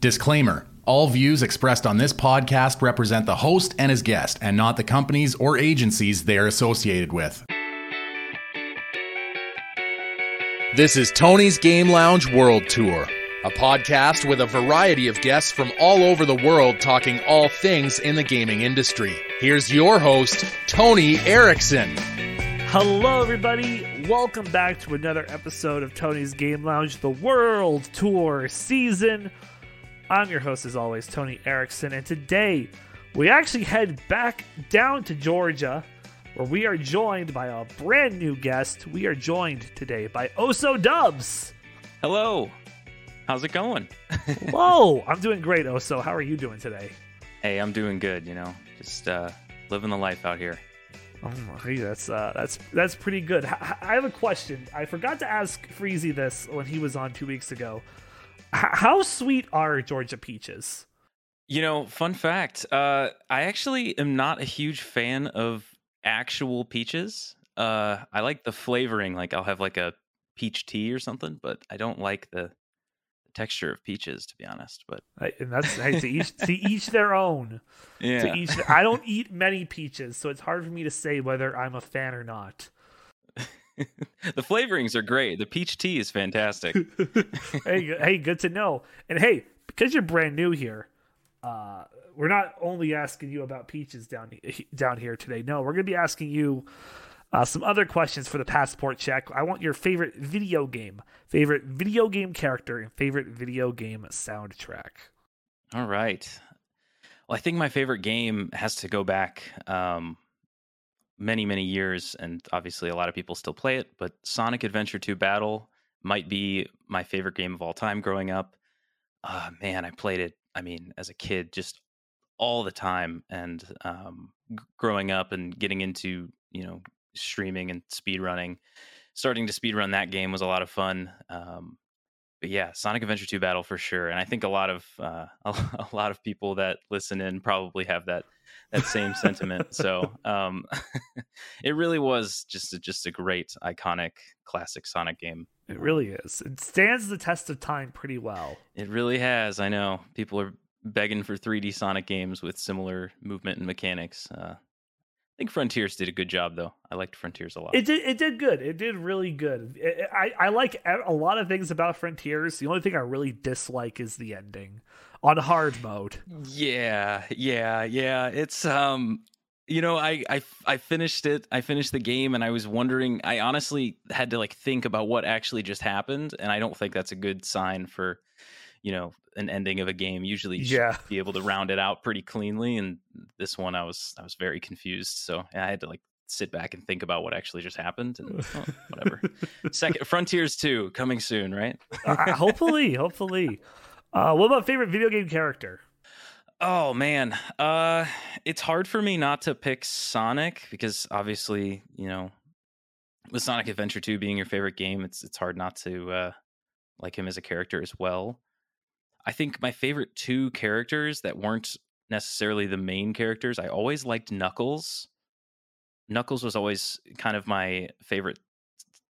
Disclaimer All views expressed on this podcast represent the host and his guest, and not the companies or agencies they are associated with. This is Tony's Game Lounge World Tour, a podcast with a variety of guests from all over the world talking all things in the gaming industry. Here's your host, Tony Erickson. Hello, everybody. Welcome back to another episode of Tony's Game Lounge, the World Tour season. I'm your host, as always, Tony Erickson, and today we actually head back down to Georgia, where we are joined by a brand new guest. We are joined today by Oso Dubs. Hello. How's it going? Whoa, I'm doing great, Oso. How are you doing today? Hey, I'm doing good, you know, just uh, living the life out here. Oh, hey, that's uh, that's that's pretty good. I have a question. I forgot to ask Freezy this when he was on two weeks ago. H- how sweet are Georgia peaches? You know, fun fact, uh, I actually am not a huge fan of actual peaches. Uh, I like the flavoring, like I'll have like a peach tea or something, but I don't like the, the texture of peaches, to be honest. But I, and that's hey, to each to each their own. yeah, To each, I don't eat many peaches, so it's hard for me to say whether I'm a fan or not. the flavorings are great. The peach tea is fantastic. hey, hey, good to know. And hey, because you're brand new here, uh, we're not only asking you about peaches down down here today. No, we're gonna be asking you uh, some other questions for the passport check. I want your favorite video game, favorite video game character, and favorite video game soundtrack. All right. Well, I think my favorite game has to go back um, many, many years, and obviously a lot of people still play it. But Sonic Adventure 2 Battle might be my favorite game of all time growing up. Uh, man, I played it. I mean, as a kid, just all the time, and um, g- growing up and getting into you know streaming and speed running. Starting to speed run that game was a lot of fun. Um, but yeah, Sonic Adventure 2 Battle for sure. And I think a lot of uh, a, a lot of people that listen in probably have that that same sentiment. So um, it really was just a, just a great, iconic, classic Sonic game. It really is. It stands the test of time pretty well. It really has. I know people are begging for 3D Sonic games with similar movement and mechanics. Uh, I think Frontiers did a good job, though. I liked Frontiers a lot. It did. It did good. It did really good. It- I I like a lot of things about Frontiers. The only thing I really dislike is the ending on hard mode. Yeah, yeah, yeah. It's um you know, I I I finished it. I finished the game and I was wondering I honestly had to like think about what actually just happened and I don't think that's a good sign for you know, an ending of a game. Usually you should Yeah. be able to round it out pretty cleanly and this one I was I was very confused. So I had to like sit back and think about what actually just happened and oh, whatever. Second Frontiers 2 coming soon, right? Uh, hopefully, hopefully. Uh, what about favorite video game character? Oh man, uh, it's hard for me not to pick Sonic because obviously, you know, with Sonic Adventure 2 being your favorite game, it's it's hard not to uh, like him as a character as well. I think my favorite two characters that weren't necessarily the main characters, I always liked Knuckles. Knuckles was always kind of my favorite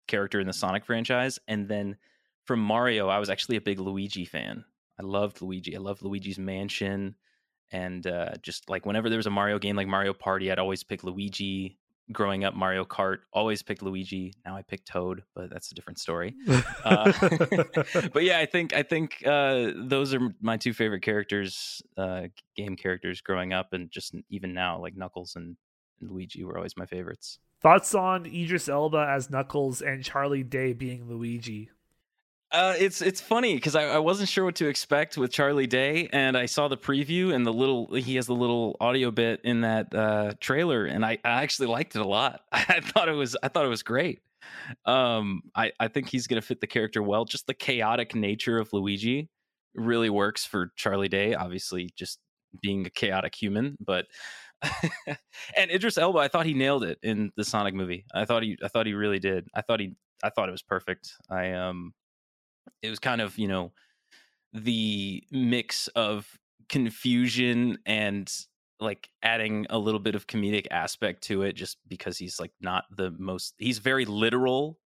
character in the Sonic franchise, and then from Mario, I was actually a big Luigi fan. I loved Luigi. I loved Luigi's Mansion and uh, just like whenever there was a Mario game like Mario Party, I'd always pick Luigi. Growing up, Mario Kart always picked Luigi. Now I pick Toad, but that's a different story. Uh, but yeah, I think I think uh, those are my two favorite characters, uh, game characters growing up, and just even now, like Knuckles and, and Luigi were always my favorites. Thoughts on Idris Elba as Knuckles and Charlie Day being Luigi? Uh, it's it's funny because I, I wasn't sure what to expect with Charlie Day, and I saw the preview and the little he has the little audio bit in that uh, trailer, and I, I actually liked it a lot. I thought it was I thought it was great. Um, I I think he's gonna fit the character well. Just the chaotic nature of Luigi really works for Charlie Day. Obviously, just being a chaotic human, but and Idris Elba, I thought he nailed it in the Sonic movie. I thought he I thought he really did. I thought he I thought it was perfect. I um it was kind of you know the mix of confusion and like adding a little bit of comedic aspect to it just because he's like not the most he's very literal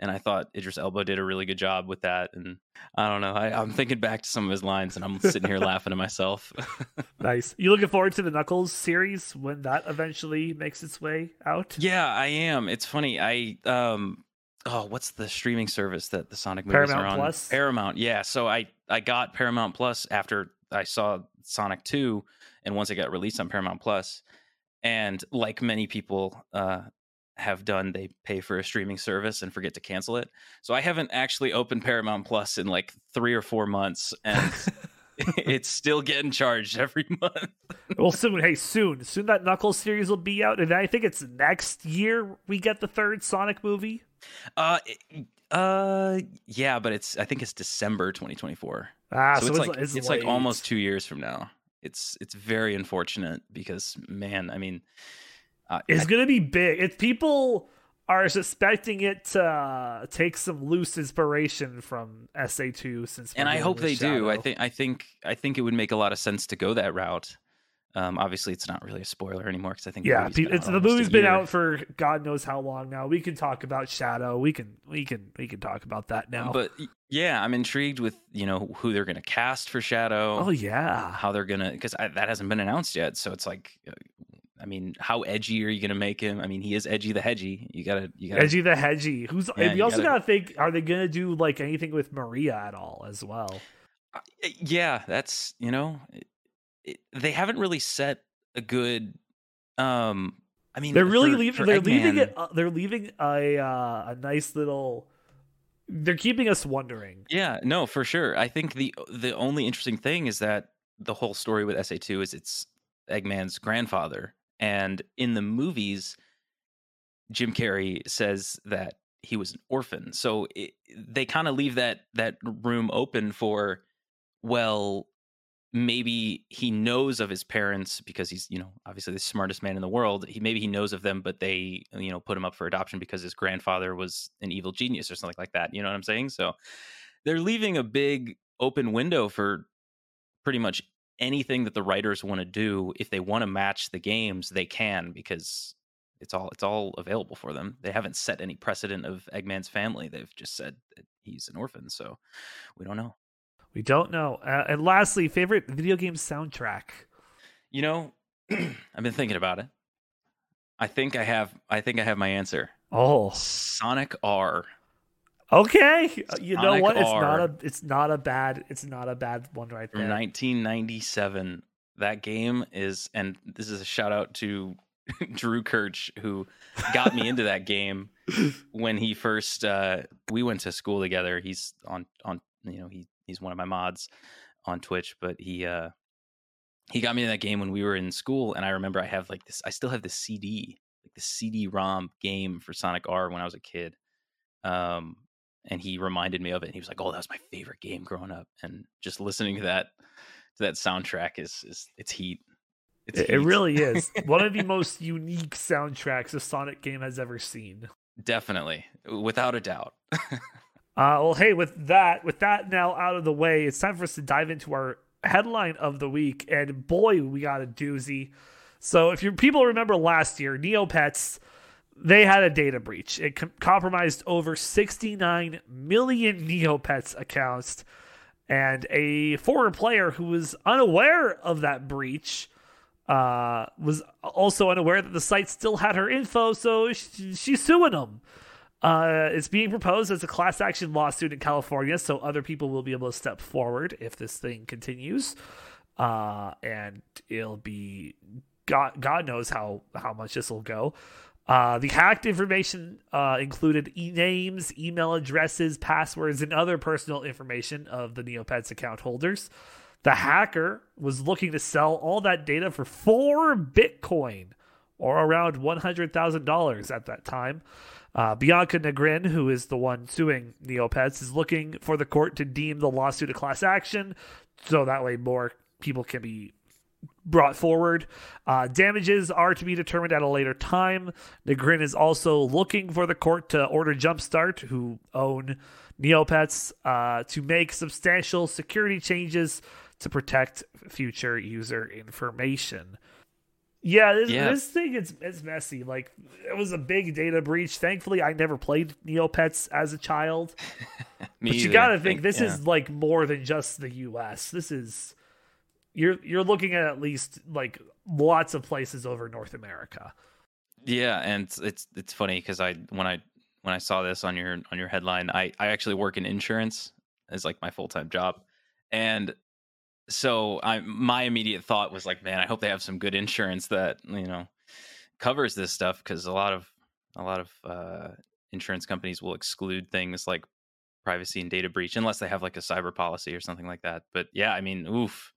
and I thought Idris Elba did a really good job with that. And I don't know, I, I'm thinking back to some of his lines, and I'm sitting here laughing to myself. nice. You looking forward to the Knuckles series when that eventually makes its way out? Yeah, I am. It's funny. I um oh, what's the streaming service that the Sonic movies Paramount are on? Plus? Paramount. Yeah. So I I got Paramount Plus after I saw Sonic 2 and once it got released on Paramount Plus and like many people uh have done they pay for a streaming service and forget to cancel it. So I haven't actually opened Paramount Plus in like 3 or 4 months and it's still getting charged every month. well, soon. Hey, soon. Soon that Knuckles series will be out, and I think it's next year we get the third Sonic movie. Uh, uh, yeah, but it's I think it's December 2024. Ah, so, so, it's, it's, like it's, it's like almost two years from now. It's it's very unfortunate because man, I mean, uh, It's I- gonna be big. If people are suspecting it to uh, take some loose inspiration from SA2, since and I hope they do. I think I think I think it would make a lot of sense to go that route. Um, obviously, it's not really a spoiler anymore because I think the Yeah, movie's been it's, the movie's been out for God knows how long now. We can talk about Shadow. We can we can we can talk about that now. But yeah, I'm intrigued with you know who they're going to cast for Shadow. oh yeah, how they're gonna because that hasn't been announced yet. So it's like, uh, I mean, how edgy are you gonna make him? I mean, he is edgy the hedgy. You gotta, you gotta. Edgy the Hedgy. Who's Yeah, you also gotta- gotta think: Are they gonna do like anything with Maria at all as well? Uh, Yeah, that's you know, it, it, they haven't really set a good. Um, I mean, They're really for- leaving. for They're leaving it. Uh, they're leaving a uh, a nice little. They're keeping us wondering. Yeah, no, for sure. I think the the only interesting thing is that the whole story with SA two is it's Eggman's grandfather, and in the movies, Jim Carrey says that he was an orphan. So it, they kind of leave that that room open for, well, maybe he knows of his parents because he's you know obviously the smartest man in the world. He maybe he knows of them, but they you know put him up for adoption because his grandfather was an evil genius or something like that. You know what I'm saying? So they're leaving a big open window for pretty much anything that the writers want to do if they want to match the games they can because it's all it's all available for them. They haven't set any precedent of eggman's family. They've just said that he's an orphan so we don't know. We don't know. Uh, and lastly, favorite video game soundtrack. you know i've been thinking about it. I think i have i think i have my answer. Oh, sonic r okay. Uh, You know what? It's not R. a. It's not a bad. It's not a bad one right there. 1997 that game is and this is a shout out to drew kirch who got me into that game when he first uh we went to school together he's on on you know he he's one of my mods on twitch but he uh he got me in that game when we were in school and i remember i have like this i still have the cd like the cd-rom game for sonic r when i was a kid um and he reminded me of it and he was like oh that was my favorite game growing up and just listening to that to that soundtrack is is it's heat. It's It, it really is. One of the most unique soundtracks a Sonic game has ever seen. definitely. Without a doubt. Uh, well, hey, with that, with that now out of the way, it's time for us to dive into our headline of the week, and boy, we got a doozy. So, if you people remember last year, Neopets, they had a data breach. It com- compromised over 69 million Neopets accounts, and a former player who was unaware of that breach uh, was also unaware that the site still had her info, so sh- she's suing them. Uh, it's being proposed as a class action lawsuit in California, so other people will be able to step forward if this thing continues. Uh, and it'll be God. God knows how how much this will go. Uh, the hacked information uh, included e- names, email addresses, passwords, and other personal information of the Neopets account holders. The hacker was looking to sell all that data for four Bitcoin, or around one hundred thousand dollars at that time. Uh, Bianca Negrin, who is the one suing Neopets, is looking for the court to deem the lawsuit a class action, so that way more people can be brought forward. Uh, damages are to be determined at a later time. Negrin is also looking for the court to order Jumpstart, who own Neopets, uh, to make substantial security changes to protect future user information. Yeah, this, Yeah. this thing is it's messy. Like it was a big data breach. Thankfully, I never played Neopets as a child. But you either. got to I think this yeah. is like more than just the U.S. This is you're you're looking at at least like lots of places over North America. Yeah, and it's it's, funny because I when I when I saw this on your on your headline, I I actually work in insurance as like my full time job, and so I my immediate thought was like, man, I hope they have some good insurance that you know covers this stuff because a lot of a lot of uh, insurance companies will exclude things like privacy and data breach unless they have like a cyber policy or something like that. But yeah, I mean, oof,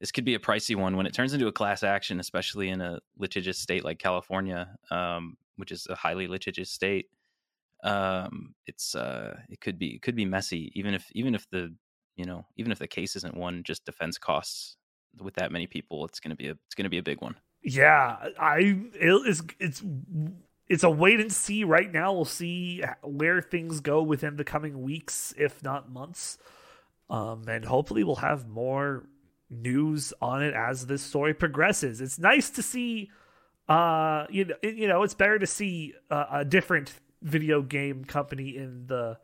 this could be a pricey one when it turns into a class action, especially in a litigious state like California, um, which is a highly litigious state. Um, it's uh, it could be it could be messy, even if even if the you know even if the case isn't one, just defense costs with that many people, it's gonna be a it's gonna be a big one. Yeah, I it, it's it's it's a wait and see right now. We'll see where things go within the coming weeks, if not months. Um, and hopefully we'll have more news on it as this story progresses. It's nice to see uh you know you know it's better to see uh, a different video game company in the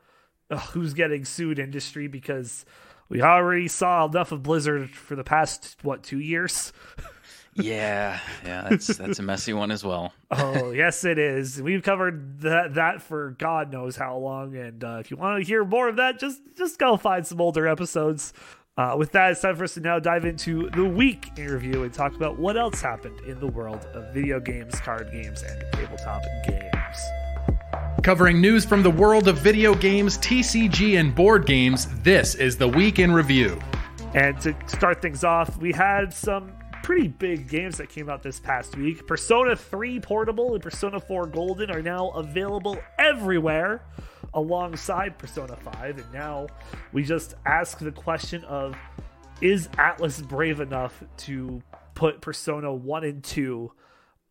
uh, who's getting sued industry because we already saw enough of Blizzard for the past what 2 years. Yeah, yeah, that's that's a messy one as well. oh yes, it is. We've covered that that for God knows how long, and uh, if you want to hear more of that, just just go find some older episodes. Uh, with that, it's time for us to now dive into the week in review and talk about what else happened in the world of video games, card games, and tabletop games. Covering news from the world of video games, TCG, and board games, this is the Week in Review. And to start things off, we had some pretty big games that came out this past week. Persona 3 Portable and Persona 4 Golden are now available everywhere alongside Persona 5. And now we just ask the question of is Atlus brave enough to put Persona 1 and 2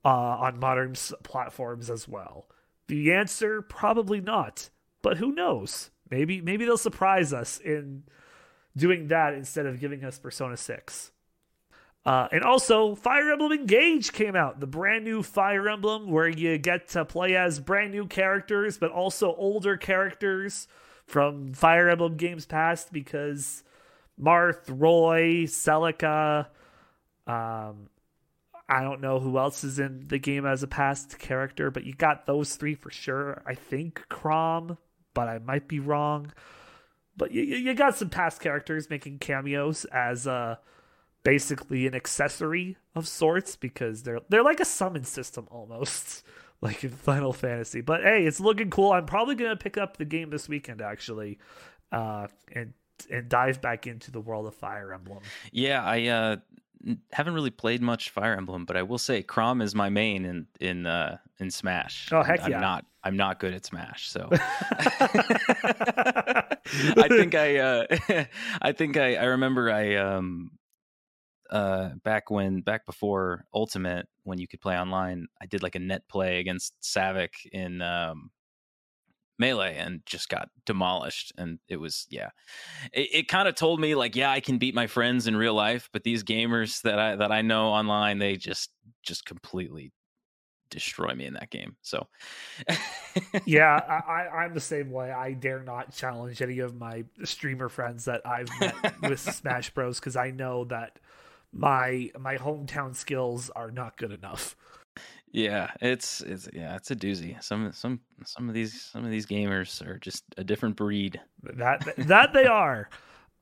uh, on modern platforms as well? The answer probably not, but who knows? Maybe maybe they'll surprise us in doing that instead of giving us Persona 6. Uh, and also, Fire Emblem Engage came out, the brand new Fire Emblem where you get to play as brand new characters, but also older characters from Fire Emblem games past because Marth, Roy, Celica, um, I don't know who else is in the game as a past character, but you got those three for sure. I think Chrom, but I might be wrong. But you, you got some past characters making cameos as uh basically an accessory of sorts because they're they're like a summon system almost like in Final Fantasy. But hey, it's looking cool. I'm probably gonna pick up the game this weekend actually, uh, and and dive back into the world of Fire Emblem. Yeah, I uh, haven't really played much Fire Emblem, but I will say Chrom is my main in in uh, in Smash. Oh, heck I'm yeah. not I'm not good at Smash, so I think I uh, I think I, I remember I um uh back when back before Ultimate when you could play online, I did like a net play against Savik in um melee and just got demolished and it was yeah it, it kind of told me like yeah i can beat my friends in real life but these gamers that i that i know online they just just completely destroy me in that game so yeah, I, I, I'm the same way. I dare not challenge any of my streamer friends that I've met with Smash Bros. because I know that my my hometown skills are not good enough. yeah it's it's yeah it's a doozy some some some of these some of these gamers are just a different breed That that they are.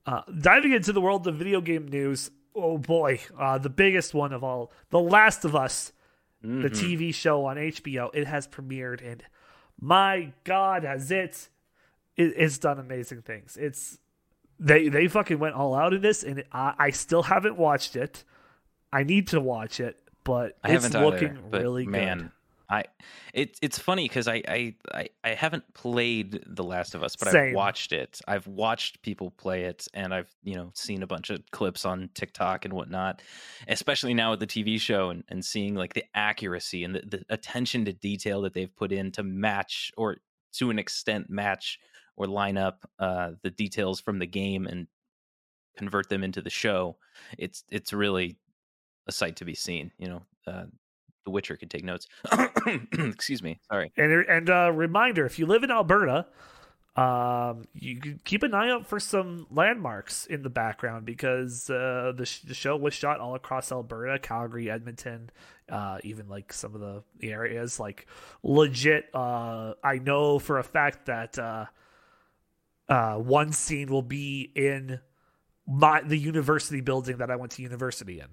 Uh, diving into the world of video game news. Oh boy, uh, the biggest one of all, The Last of Us, the Mhm. TV show on HBO. It has premiered, and my God, has it? it it's done amazing things. It's they they fucking went all out in this, and I, I still haven't watched it. I need to watch it, but I it's either, looking but really man, good. I it it's funny because I, I I I haven't played The Last of Us, but Same. I've watched it. I've watched people play it, and I've you know seen a bunch of clips on TikTok and whatnot. Especially now with the TV show and, and seeing like the accuracy and the, the attention to detail that they've put in to match or to an extent match or line up uh, the details from the game and convert them into the show. It's it's really a sight to be seen. You know, uh, the Witcher could take notes. Excuse me. Sorry. And and uh, reminder: if you live in Alberta, um, you can keep an eye out for some landmarks in the background because uh, the sh- the show was shot all across Alberta, Calgary, Edmonton, uh, even like some of the, areas like legit. Uh, I know for a fact that uh, one scene will be in my the university building that I went to university in.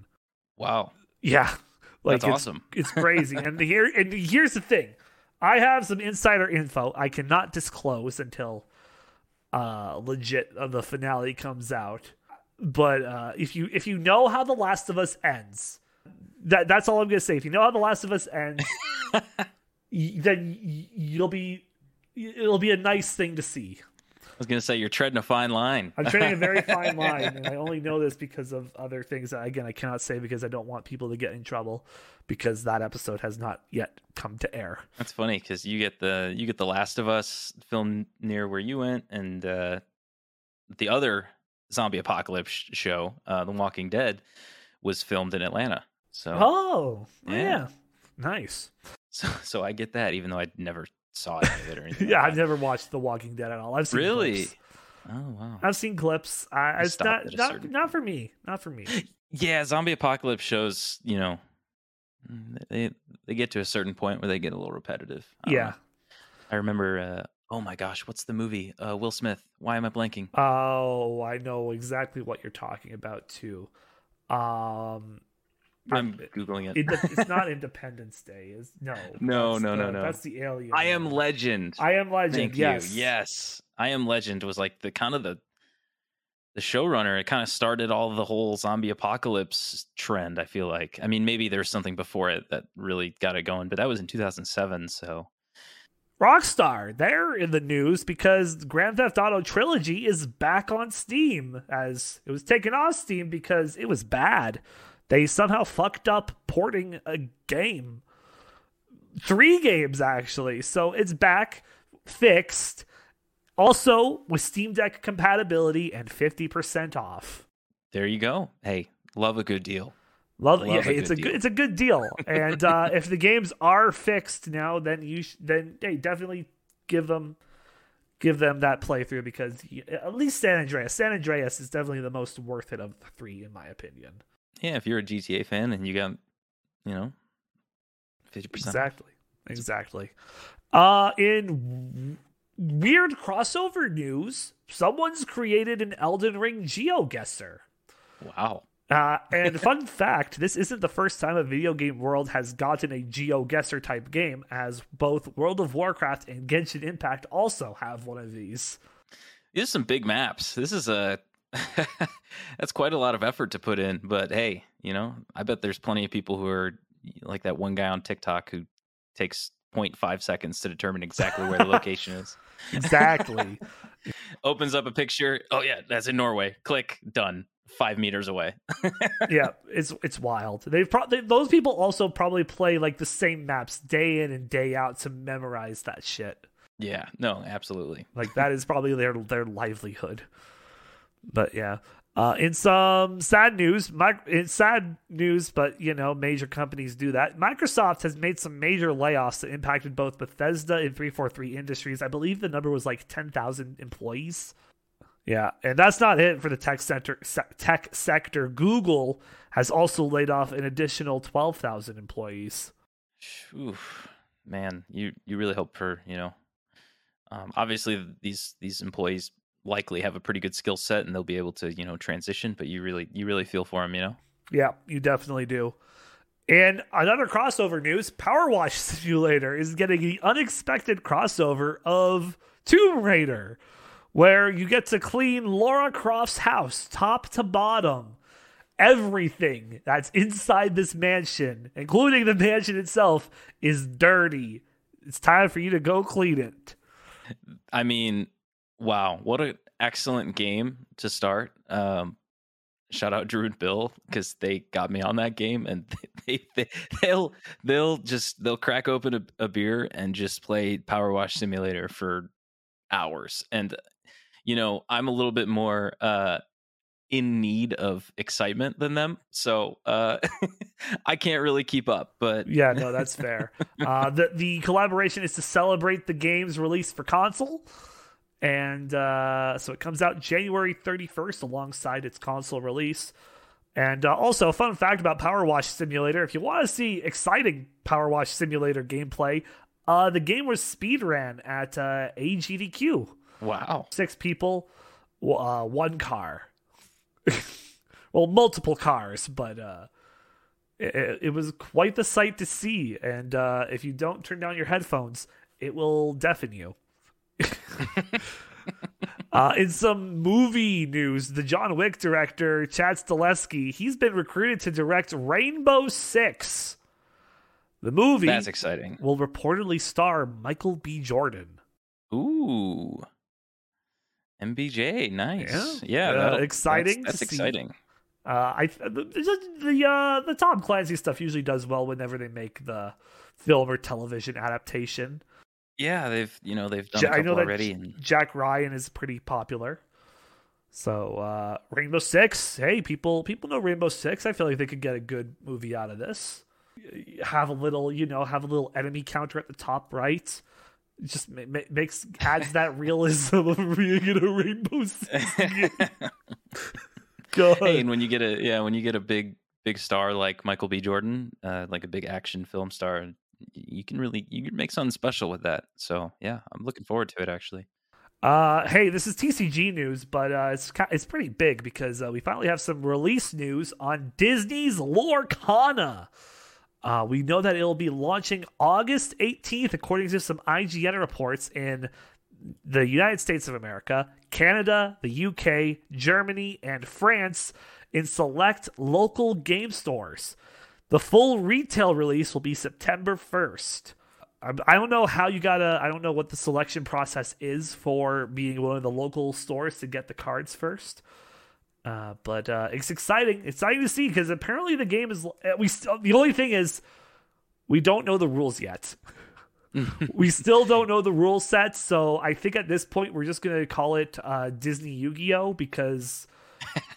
Wow. Yeah, like That's it's, awesome. It's crazy. and here and here's the thing. I have some insider info I cannot disclose until uh legit uh, the finale comes out. But uh if you if you know how The Last of Us ends, that that's all I'm going to say. If you know how The Last of Us ends, y- then y- you'll be it'll be a nice thing to see. I was gonna say you're treading a fine line. I'm treading a very fine line, and I only know this because of other things that again I cannot say because I don't want people to get in trouble because that episode has not yet come to air. That's funny because you get the you get the Last of Us film near where you went, and uh, the other zombie apocalypse show, uh, The Walking Dead, was filmed in Atlanta. So, Oh, yeah, Yeah. nice. so, so I get that, even though I'd never saw any of it or anything. yeah, like I've never watched The Walking Dead at all. I've seen Really? clips. Oh wow. I've seen clips. I, it's not not certain not for me. Not for me. Yeah, zombie apocalypse shows, you know, they they get to a certain point where they get a little repetitive. I yeah. know. I remember. Uh, oh my gosh, what's the movie? Uh, Will Smith. Why am I blanking? Oh, I know exactly what you're talking about too. Um, I'm googling it. it, it's not Independence Day. Is no, No, no, no, the- no. That's the alien. I am. Legend. I am Legend. Thank yes. you. Yes, I am Legend was like the kind of the the showrunner. It kind of started all the whole zombie apocalypse trend. I feel like. I mean, maybe there's something before it that really got it going, but that was in 2007. So Rockstar, they're in the news because Grand Theft Auto Trilogy is back on Steam as it was taken off Steam because it was bad. They somehow fucked up porting a game. Three games actually. So it's back fixed. Also with Steam Deck compatibility and 50% off. there you go. Hey, love a good deal. Love, Love yeah, a it's a good good, deal. it's a good deal. And uh, if the games are fixed now, then you sh- then hey, definitely give them give them that playthrough because at least San Andreas, San Andreas is definitely the most worth it of the three in my opinion. Yeah, if you're a GTA fan and you got, you know, fifty percent. Exactly, exactly. Uh, in weird crossover news, someone's created an Elden Ring GeoGuessr. Wow. Uh, and fun fact, this isn't the first time a video game world has gotten a GeoGuessr type game, as both World of Warcraft and Genshin Impact also have one of these. These are some big maps. This is a that's quite a lot of effort to put in. But hey, you know, I bet there's plenty of people who are like that one guy on TikTok who takes 0.5 seconds to determine exactly where the location is. Exactly. Opens up a picture. Oh yeah, that's in Norway. Click done. Five meters away. yeah, it's it's wild. They've pro- they, those people also probably play like the same maps day in and day out to memorize that shit. Yeah, no, absolutely. Like that is probably their their livelihood. But yeah. Uh, in some sad news, mi- in sad news, but you know, major companies do that. Microsoft has made some major layoffs that impacted both Bethesda and 343 Industries. I believe the number was like 10,000 employees. Yeah, and that's not it for the tech sector. Se- tech sector. Google has also laid off an additional 12,000 employees. Oof, man, you you really hope for you know. Um, obviously, these these employees likely have a pretty good skill set and they'll be able to you know transition. But you really you really feel for them, you know. Yeah, you definitely do. And another crossover news Power Wash Simulator is getting the unexpected crossover of Tomb Raider, where you get to clean Laura Croft's house top to bottom. Everything that's inside this mansion, including the mansion itself, is dirty. It's time for you to go clean it. I mean, wow, what an excellent game to start. Um, shout out Drew and Bill because they got me on that game, and they, they they'll they'll just they'll crack open a, a beer and just play Power Wash Simulator for hours. And you know, I'm a little bit more uh in need of excitement than them. So uh, I can't really keep up. But yeah, no, that's fair. uh, the the collaboration is to celebrate the game's release for console, and uh, so it comes out January 31st alongside its console release. And uh, also, a fun fact about Power Wash Simulator: if you want to see exciting Power Wash Simulator gameplay, uh, the game was speedran at uh, AGDQ. Wow, six people, uh, one car. well, multiple cars, but uh, it, it, was quite the sight to see. And uh, if you don't turn down your headphones, it will deafen you. uh, in some movie news, the John Wick director Chad Stahelski he's been recruited to direct Rainbow Six. The movie that's exciting. Will reportedly star Michael B. Jordan. Ooh, MBJ, nice. Yeah, yeah uh, exciting. That's, that's exciting. Uh, I the the, uh, the Tom Clancy stuff usually does well whenever they make the film or television adaptation. Yeah, they've you know they've done. Ja- I know that already. And... Jack Ryan is pretty popular. So uh, Rainbow Six, hey people, people know Rainbow Six. I feel like they could get a good movie out of this. Have a little, you know, have a little enemy counter at the top right just makes adds that realism of being in a rainbow six. God. Hey, and when you get a yeah, when you get a big big star like Michael B. Jordan, uh, like a big action film star, you can really you can make something special with that. So yeah, I'm looking forward to it actually. Uh, hey, this is TCG news, but uh, it's it's pretty big because uh, we finally have some release news on Disney's Lorcana. Uh, we know that it'll be launching August 18th, according to some IGN reports in the United States of America, Canada, the UK, Germany, and France in select local game stores. The full retail release will be September 1st. I don't know how you gotta, I don't know what the selection process is for being one of the local stores to get the cards first. Uh, but uh, it's exciting. It's exciting to see because apparently the game is. Uh, we still, the only thing is we don't know the rules yet. we still don't know the rule set, so I think at this point we're just gonna call it uh, Disney Yu-Gi-Oh because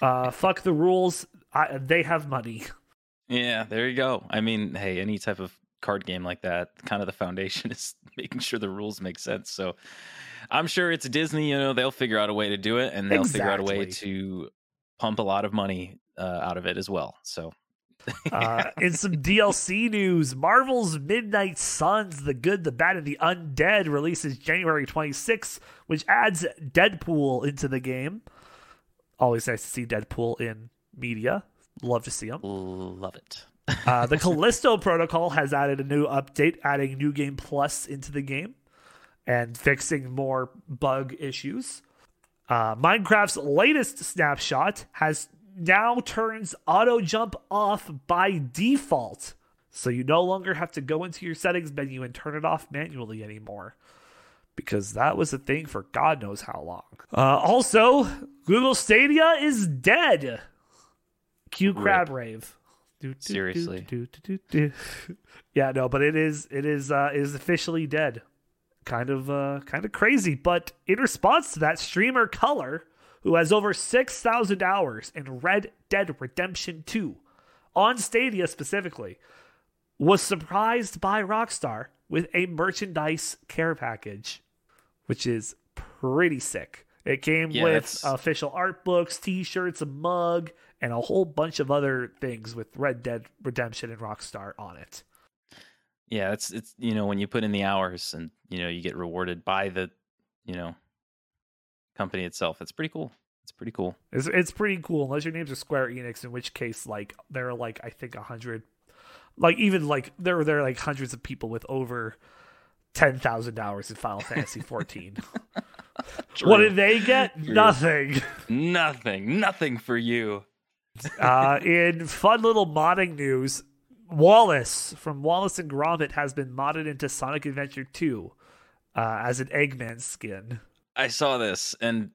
uh, fuck the rules. I, they have money. Yeah, there you go. I mean, hey, any type of card game like that, kind of the foundation is making sure the rules make sense. So I'm sure it's Disney. You know, they'll figure out a way to do it, and they'll exactly. figure out a way to pump a lot of money uh, out of it as well. So. uh, in some DLC news, Marvel's Midnight Suns, The Good, the Bad, and the Undead releases January 26th, which adds Deadpool into the game. Always nice to see Deadpool in media. Love to see them. Love it. uh, the Callisto Protocol has added a new update, adding New Game Plus into the game and fixing more bug issues. Uh, Minecraft's latest snapshot has now turns auto jump off by default. So you no longer have to go into your settings menu and turn it off manually anymore. Because that was a thing for God knows how long. Uh, also, Google Stadia is dead. Cue Crab Rave. Seriously. yeah, no, but it is it is uh is officially dead kind of uh, kind of crazy. But in response to that, streamer Color, who has over six thousand hours in Red Dead Redemption Two, on Stadia specifically, was surprised by Rockstar with a merchandise care package, which is pretty sick. It came yeah, with official art books, T-shirts, a mug, and a whole bunch of other things with Red Dead Redemption and Rockstar on it yeah it's it's you know when you put in the hours and you know you get rewarded by the you know company itself it's pretty cool it's pretty cool it's, it's pretty cool unless your name's a square enix in which case like there are like i think a hundred like even like there are there are like hundreds of people with over 10,000 hours in Final Fantasy 14. what did they get? True. Nothing. Nothing. Nothing for you. Uh, in fun little modding news, Wallace from Wallace and Gromit has been modded into Sonic Adventure 2 uh, as an Eggman skin. I saw this and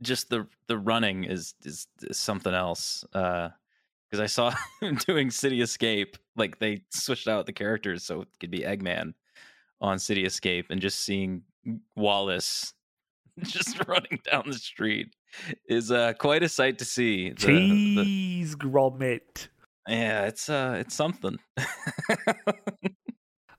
just the the running is is, is something else. Uh because I saw him doing City Escape, like they switched out the characters so it could be Eggman on City Escape, and just seeing Wallace just running down the street is uh, quite a sight to see. The, Jeez, the... Gromit. Yeah, it's uh, it's something. uh,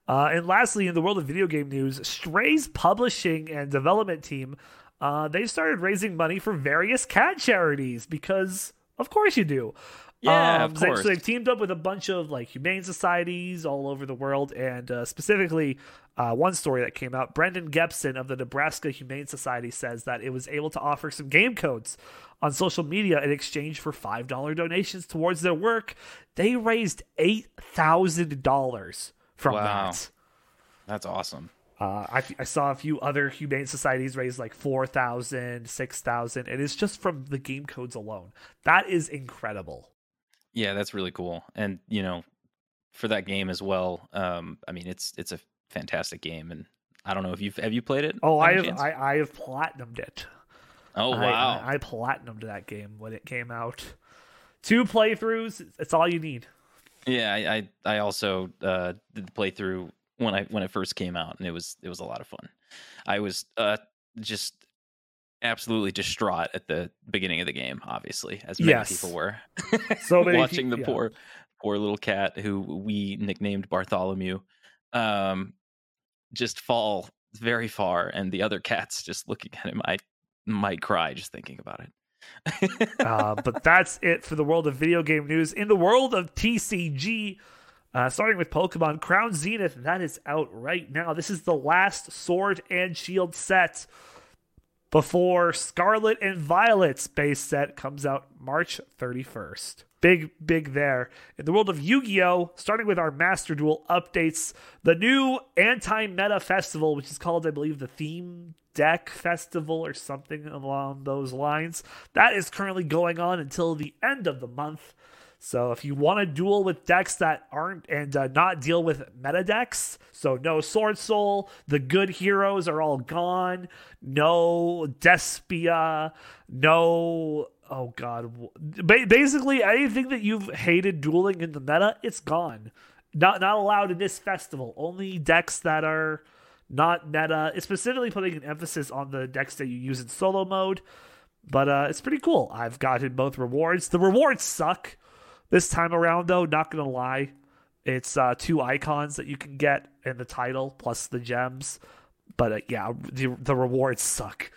and lastly, in the world of video game news, Stray's publishing and development team, uh, they started raising money for various cat charities because, of course, you do. Yeah, um, of course. So they've teamed up with a bunch of like humane societies all over the world, and uh, specifically, uh, one story that came out: Brendan Gepson of the Nebraska Humane Society says that it was able to offer some game codes on social media in exchange for five dollar donations towards their work. They raised eight thousand dollars from wow. that. That's awesome. Uh, I, I, saw a few other humane societies raise like 4,000, 6,000, and it's just from the game codes alone. That is incredible. Yeah, that's really cool. And you know, for that game as well, um, I mean, it's it's a fantastic game, and I don't know if you've have you played it. Oh, I have I, I have platinumed it. Oh wow, I, I, I platinumed that game when it came out. Two playthroughs, it's all you need. Yeah, I I, I also uh, did the playthrough when I when it first came out, and it was it was a lot of fun. I was uh, just absolutely distraught at the beginning of the game, obviously, as many yes. people were. so many watching the yeah. poor poor little cat who we nicknamed Bartholomew um just fall very far and the other cats just looking at him I might cry just thinking about it. uh, but that's it for the world of video game news. In the world of TCG, uh, starting with Pokemon Crown Zenith, that is out right now. This is the last Sword and Shield set before Scarlet and Violet's base set comes out March 31st. Big, big there. In the world of Yu Gi Oh!, starting with our Master Duel updates, the new anti meta festival, which is called, I believe, the Theme Deck Festival or something along those lines, that is currently going on until the end of the month. So if you want to duel with decks that aren't and uh, not deal with meta decks, so no Sword Soul, the good heroes are all gone. No Despia, no oh god, basically anything that you've hated dueling in the meta, it's gone. Not not allowed in this festival. Only decks that are not meta. It's specifically putting an emphasis on the decks that you use in solo mode. But uh, it's pretty cool. I've gotten both rewards. The rewards suck this time around, though, not gonna lie, it's uh, two icons that you can get in the title plus the gems. But uh, yeah, the, the rewards suck.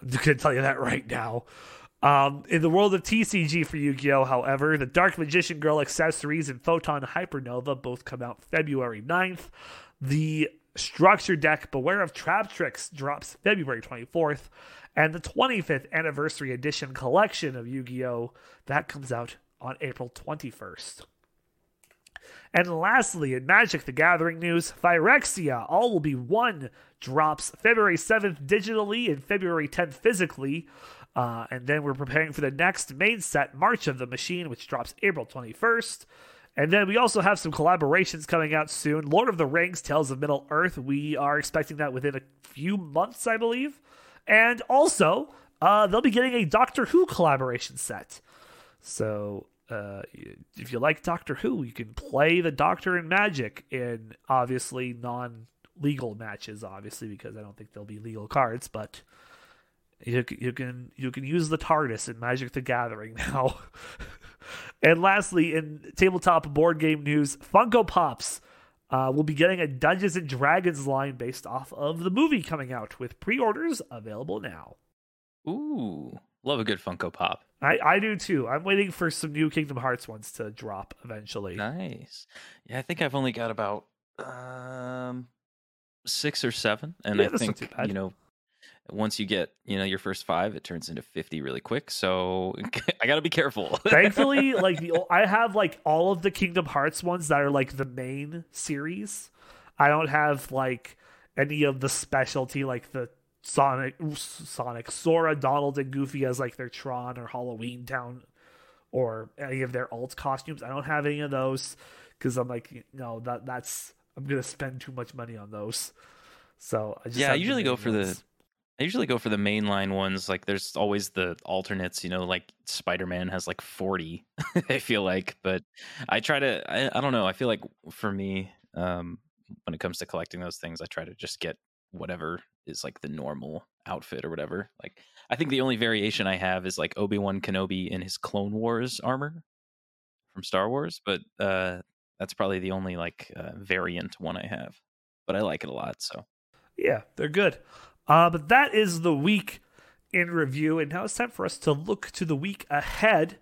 I'm gonna tell you that right now. Um, in the world of TCG for Yu Gi Oh!, however, the Dark Magician Girl accessories and Photon Hypernova both come out February 9th. The structure deck Beware of Trap Tricks drops February 24th. And the 25th anniversary edition collection of Yu Gi Oh! that comes out on April 21st. And lastly, in Magic the Gathering news, Phyrexia All Will Be One drops February 7th digitally and February 10th physically. Uh, and then we're preparing for the next main set, March of the Machine, which drops April 21st. And then we also have some collaborations coming out soon. Lord of the Rings, Tales of Middle Earth. We are expecting that within a few months, I believe. And also, uh, they'll be getting a Doctor Who collaboration set. So uh, if you like Doctor Who, you can play the Doctor in Magic in obviously non legal matches, obviously because I don't think there'll be legal cards, but you you can you can use the TARDIS in Magic the Gathering now. and lastly, in tabletop board game news, Funko Pops. Uh, will be getting a Dungeons and Dragons line based off of the movie coming out with pre-orders available now. Ooh, love a good Funko Pop. I, I do too. I'm waiting for some new Kingdom Hearts ones to drop eventually. Nice. Yeah, I think I've only got about um six or seven, and yeah, I think you know once you get you know your first five, it turns into fifty really quick. So I got to be careful. Thankfully, like the I have like all of the Kingdom Hearts ones that are like the main series. I don't have like any of the specialty like the Sonic, Sonic, Sora, Donald, and Goofy as like their Tron or Halloween Town or any of their alt costumes. I don't have any of those because I'm like, no, that that's I'm gonna spend too much money on those. So I yeah, I usually go for ones. the. I usually go for the mainline ones. Like there's always the alternates, you know, like Spider Man has like 40, I feel like. But I try to, I, I don't know. I feel like for me, um, when it comes to collecting those things, I try to just get whatever is like the normal outfit or whatever. Like I think the only variation I have is like Obi Wan Kenobi in his Clone Wars armor from Star Wars, but uh, that's probably the only like uh, variant one I have. But I like it a lot. So yeah, they're good. Uh, but that is the week in review, and now it's time for us to look to the week ahead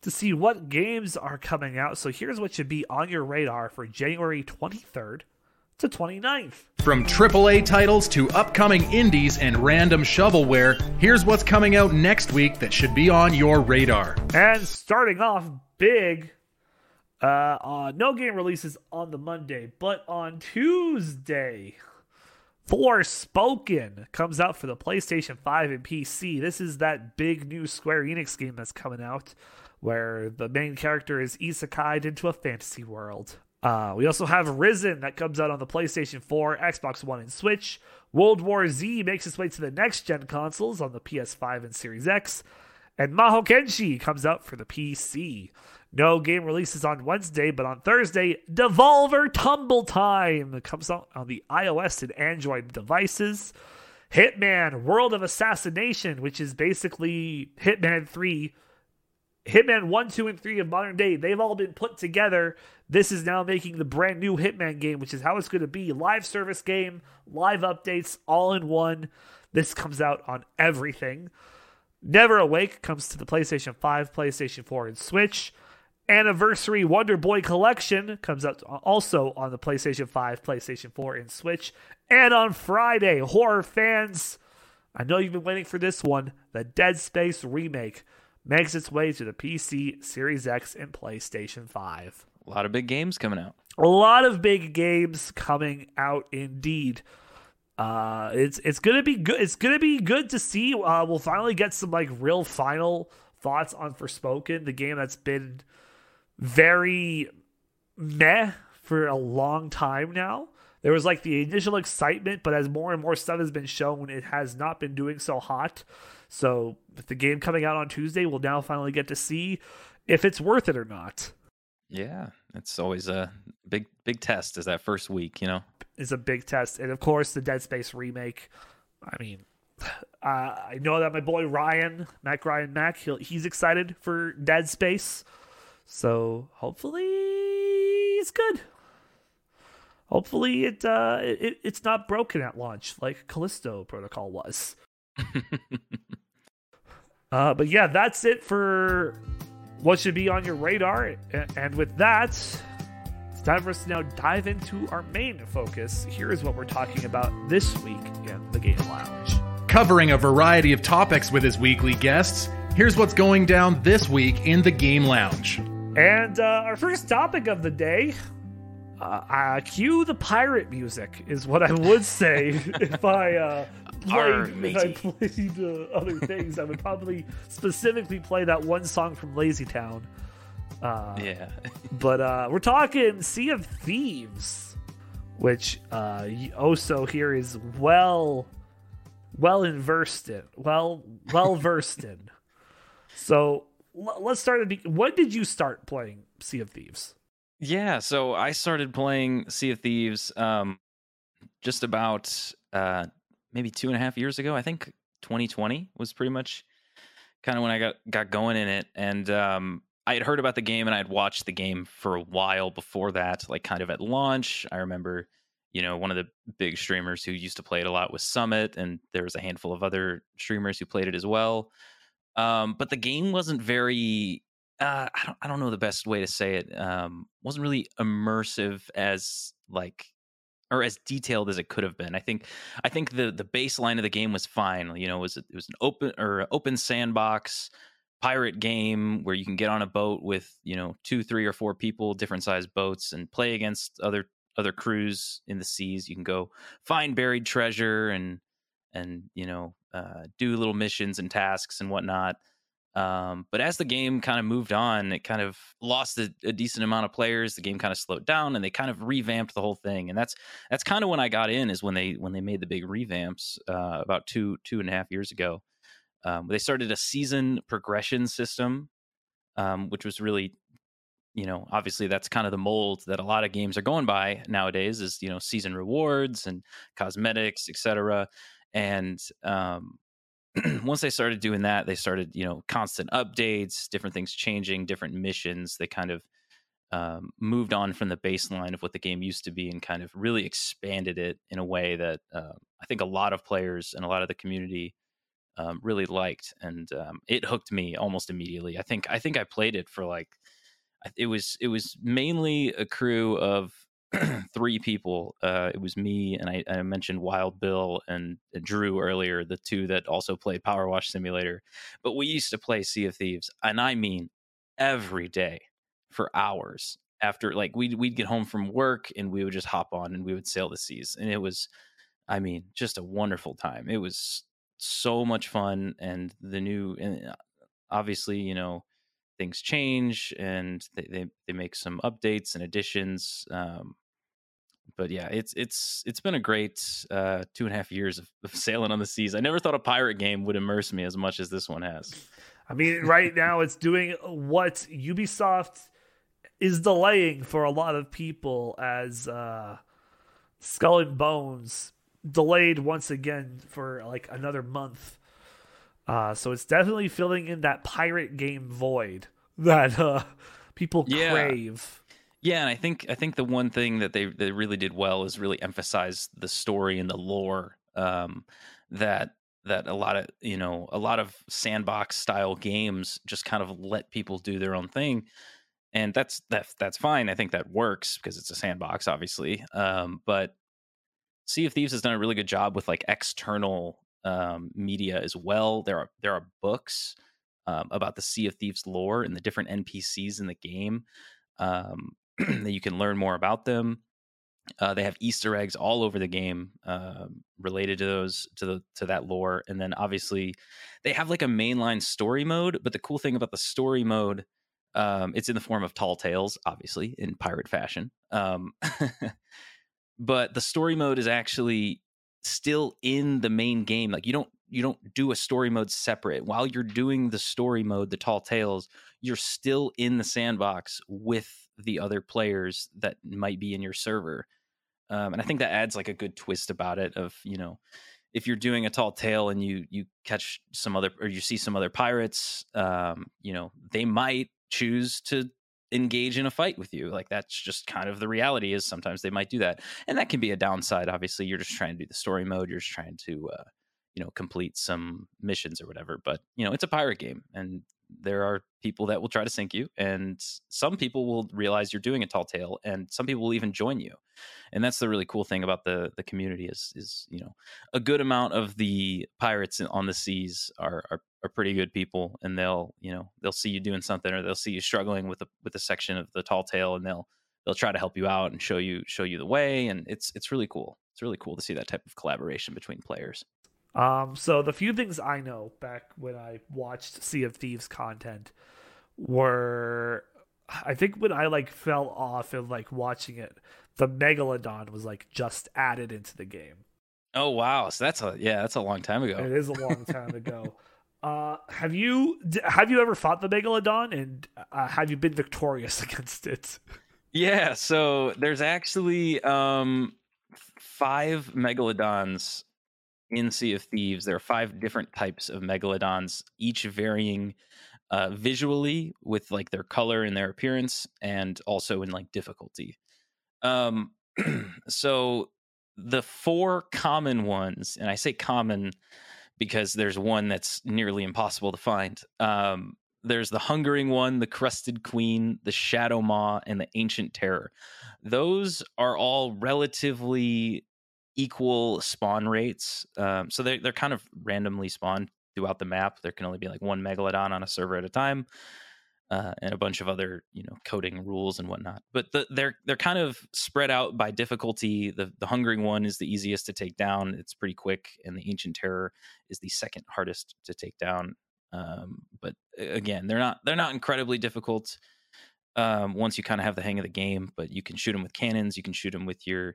to see what games are coming out. So here's what should be on your radar for January 23rd to 29th. From AAA titles to upcoming indies and random shovelware, here's what's coming out next week that should be on your radar. And starting off big, uh, uh no game releases on the Monday, but on Tuesday, Forspoken comes out for the PlayStation 5 and PC. This is that big new Square Enix game that's coming out where the main character is isekai'd into a fantasy world. Uh, we also have Risen that comes out on the PlayStation 4, Xbox One, and Switch. World War Z makes its way to the next gen consoles on the PS5 and Series X. And Maho Kenshi comes out for the PC. No game releases on Wednesday, but on Thursday, Devolver Tumble Time comes out on the iOS and Android devices. Hitman World of Assassination, which is basically Hitman 3 Hitman 1, 2, and 3 of modern day, they've all been put together. This is now making the brand new Hitman game, which is how it's going to be. Live service game, live updates, all in one. This comes out on everything. Never Awake comes to the PlayStation 5, PlayStation 4, and Switch. Anniversary Wonder Boy Collection comes out also on the PlayStation 5, PlayStation 4, and Switch. And on Friday, horror fans, I know you've been waiting for this one, the Dead Space remake makes its way to the PC, Series X, and PlayStation 5. A lot of big games coming out. A lot of big games coming out indeed. Uh, it's it's gonna be good. It's gonna be good to see. Uh, we'll finally get some like real final thoughts on Forspoken, the game that's been very meh for a long time now. There was like the initial excitement, but as more and more stuff has been shown, it has not been doing so hot. So, with the game coming out on Tuesday, we'll now finally get to see if it's worth it or not. Yeah, it's always a big big test is that first week, you know. Is a big test, and of course the Dead Space remake. I mean, uh, I know that my boy Ryan, Mac Ryan Mac, he's excited for Dead Space, so hopefully it's good. Hopefully it, uh, it it's not broken at launch like Callisto Protocol was. uh, but yeah, that's it for what should be on your radar. And with that, it's time for us to now dive into our main focus. Here is what we're talking about this week in the Game Lounge. Covering a variety of topics with his weekly guests, here's what's going down this week in the Game Lounge. And uh, our first topic of the day uh, uh, cue the pirate music is what I would say if I uh, played, if I played uh, other things. I would probably specifically play that one song from Lazy Town. Uh, yeah, but uh, we're talking Sea of Thieves, which uh, Oso here is well, well versed in, well, well versed in. So let's start at the. When did you start playing Sea of Thieves? Yeah, so I started playing Sea of Thieves um, just about uh, maybe two and a half years ago. I think 2020 was pretty much kind of when I got got going in it, and um, I had heard about the game and I had watched the game for a while before that, like kind of at launch. I remember, you know, one of the big streamers who used to play it a lot was Summit, and there was a handful of other streamers who played it as well. Um, but the game wasn't very uh, I don't I don't know the best way to say it. Um, wasn't really immersive as like or as detailed as it could have been. I think I think the the baseline of the game was fine. You know, it was it was an open or open sandbox pirate game where you can get on a boat with you know two, three, or four people, different sized boats, and play against other other crews in the seas. You can go find buried treasure and and you know uh, do little missions and tasks and whatnot. Um, but as the game kind of moved on, it kind of lost a, a, decent amount of players. The game kind of slowed down, and they kind of revamped the whole thing. And that's that's kind of when I got in is when they when they made the big revamps uh, about two two and a half years ago. Um, they started a season progression system, um, which was really, you know, obviously that's kind of the mold that a lot of games are going by nowadays. Is you know season rewards and cosmetics, etc. and um, once they started doing that, they started, you know, constant updates, different things changing, different missions. They kind of um, moved on from the baseline of what the game used to be and kind of really expanded it in a way that uh, I think a lot of players and a lot of the community um, really liked, and um, it hooked me almost immediately. I think I think I played it for like it was it was mainly a crew of three people. Uh, it was me, and I, I, mentioned Wild Bill and Drew earlier, the two that also played Power Wash Simulator. But we used to play Sea of Thieves, and I mean every day for hours. After like we'd we'd get home from work and we would just hop on and we would sail the seas, and it was, I mean, just a wonderful time. It was so much fun, and the new and uh, obviously, you know things change and they, they, they make some updates and additions. Um, but yeah, it's it's it's been a great uh, two and a half years of, of, sailing on the seas. I never thought a pirate game would immerse me as much as this one has. I mean, right now it's doing what Ubisoft is delaying for a lot of people as uh, Skull and Bones delayed once again for like another month uh, so it's definitely filling in that pirate game void that uh, people yeah. crave. Yeah, and I think I think the one thing that they they really did well is really emphasize the story and the lore um, that that a lot of you know a lot of sandbox style games just kind of let people do their own thing and that's that that's fine i think that works because it's a sandbox obviously um, but sea of thieves has done a really good job with like external um, media as well. There are there are books um, about the Sea of Thieves lore and the different NPCs in the game um, that you can learn more about them. Uh, they have Easter eggs all over the game uh, related to those to the to that lore, and then obviously they have like a mainline story mode. But the cool thing about the story mode, um, it's in the form of tall tales, obviously in pirate fashion. Um, but the story mode is actually still in the main game. Like you don't you don't do a story mode separate. While you're doing the story mode, the tall tales, you're still in the sandbox with the other players that might be in your server. Um, and I think that adds like a good twist about it. Of you know, if you're doing a tall tale and you you catch some other or you see some other pirates, um, you know, they might choose to engage in a fight with you like that's just kind of the reality is sometimes they might do that and that can be a downside obviously you're just trying to do the story mode you're just trying to uh, you know complete some missions or whatever but you know it's a pirate game and there are people that will try to sink you and some people will realize you're doing a tall tale and some people will even join you and that's the really cool thing about the the community is is you know a good amount of the pirates on the seas are are, are pretty good people and they'll you know they'll see you doing something or they'll see you struggling with a with a section of the tall tale and they'll they'll try to help you out and show you show you the way and it's it's really cool it's really cool to see that type of collaboration between players um, so the few things I know back when I watched Sea of Thieves content were, I think when I like fell off of like watching it, the Megalodon was like just added into the game. Oh wow! So that's a yeah, that's a long time ago. It is a long time ago. Uh, have you have you ever fought the Megalodon and uh, have you been victorious against it? Yeah, so there's actually um, five megalodons in Sea of Thieves, there are five different types of megalodons, each varying uh, visually with like their color and their appearance, and also in like difficulty. Um, so the four common ones, and I say common because there's one that's nearly impossible to find. Um, there's the hungering one, the crested queen, the shadow maw, and the ancient terror. Those are all relatively equal spawn rates. Um, so they're, they're kind of randomly spawned throughout the map. There can only be like one megalodon on a server at a time. Uh, and a bunch of other, you know, coding rules and whatnot. But the, they're they're kind of spread out by difficulty. The the hungering one is the easiest to take down. It's pretty quick, and the ancient terror is the second hardest to take down. Um, but again, they're not they're not incredibly difficult um, once you kind of have the hang of the game. But you can shoot them with cannons. You can shoot them with your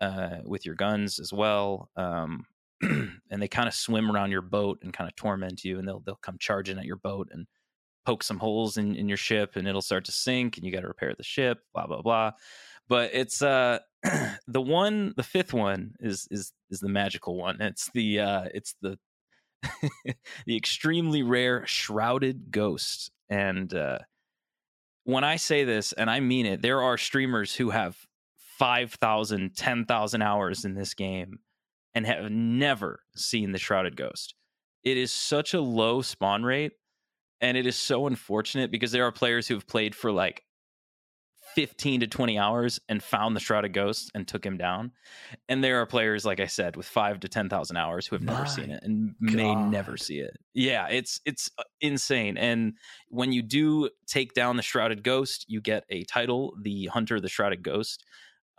uh, with your guns as well. Um, and they kind of swim around your boat and kind of torment you, and they'll they'll come charging at your boat and poke some holes in, in your ship and it'll start to sink and you got to repair the ship blah blah blah. But it's uh the one the fifth one is is is the magical one. It's the uh it's the the extremely rare shrouded ghost. And uh when i say this and i mean it there are streamers who have 5000 10000 hours in this game and have never seen the shrouded ghost. It is such a low spawn rate and it is so unfortunate because there are players who have played for like 15 to 20 hours and found the shrouded ghost and took him down and there are players like i said with 5 to 10,000 hours who have never seen it and may never see it. Yeah it's it's uh, insane and when you do take down the shrouded ghost you get a title the hunter of the shrouded ghost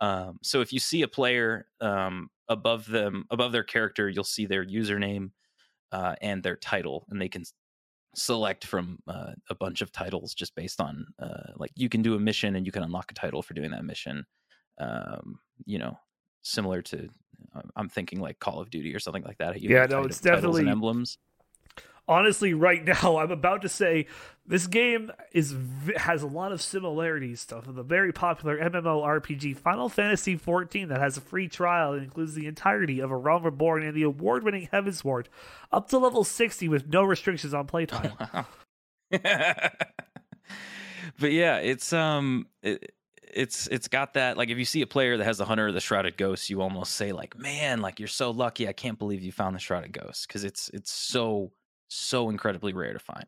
um, so if you see a player um, above them above their character you'll see their username uh, and their title and they can select from uh, a bunch of titles just based on uh, like you can do a mission and you can unlock a title for doing that mission um, you know similar to uh, i'm thinking like call of duty or something like that. You Yeah, no, it's definitely- emblems honestly right now i'm about to say this game is has a lot of similarities to the very popular mmorpg final fantasy XIV that has a free trial and includes the entirety of a realm reborn and the award-winning heavensward up to level 60 with no restrictions on playtime Wow. but yeah, it's um it, it's it's got that like if you see a player that has the hunter of the shrouded ghost, you almost say like, "Man, like you're so lucky. I can't believe you found the shrouded ghost because it's it's so so incredibly rare to find."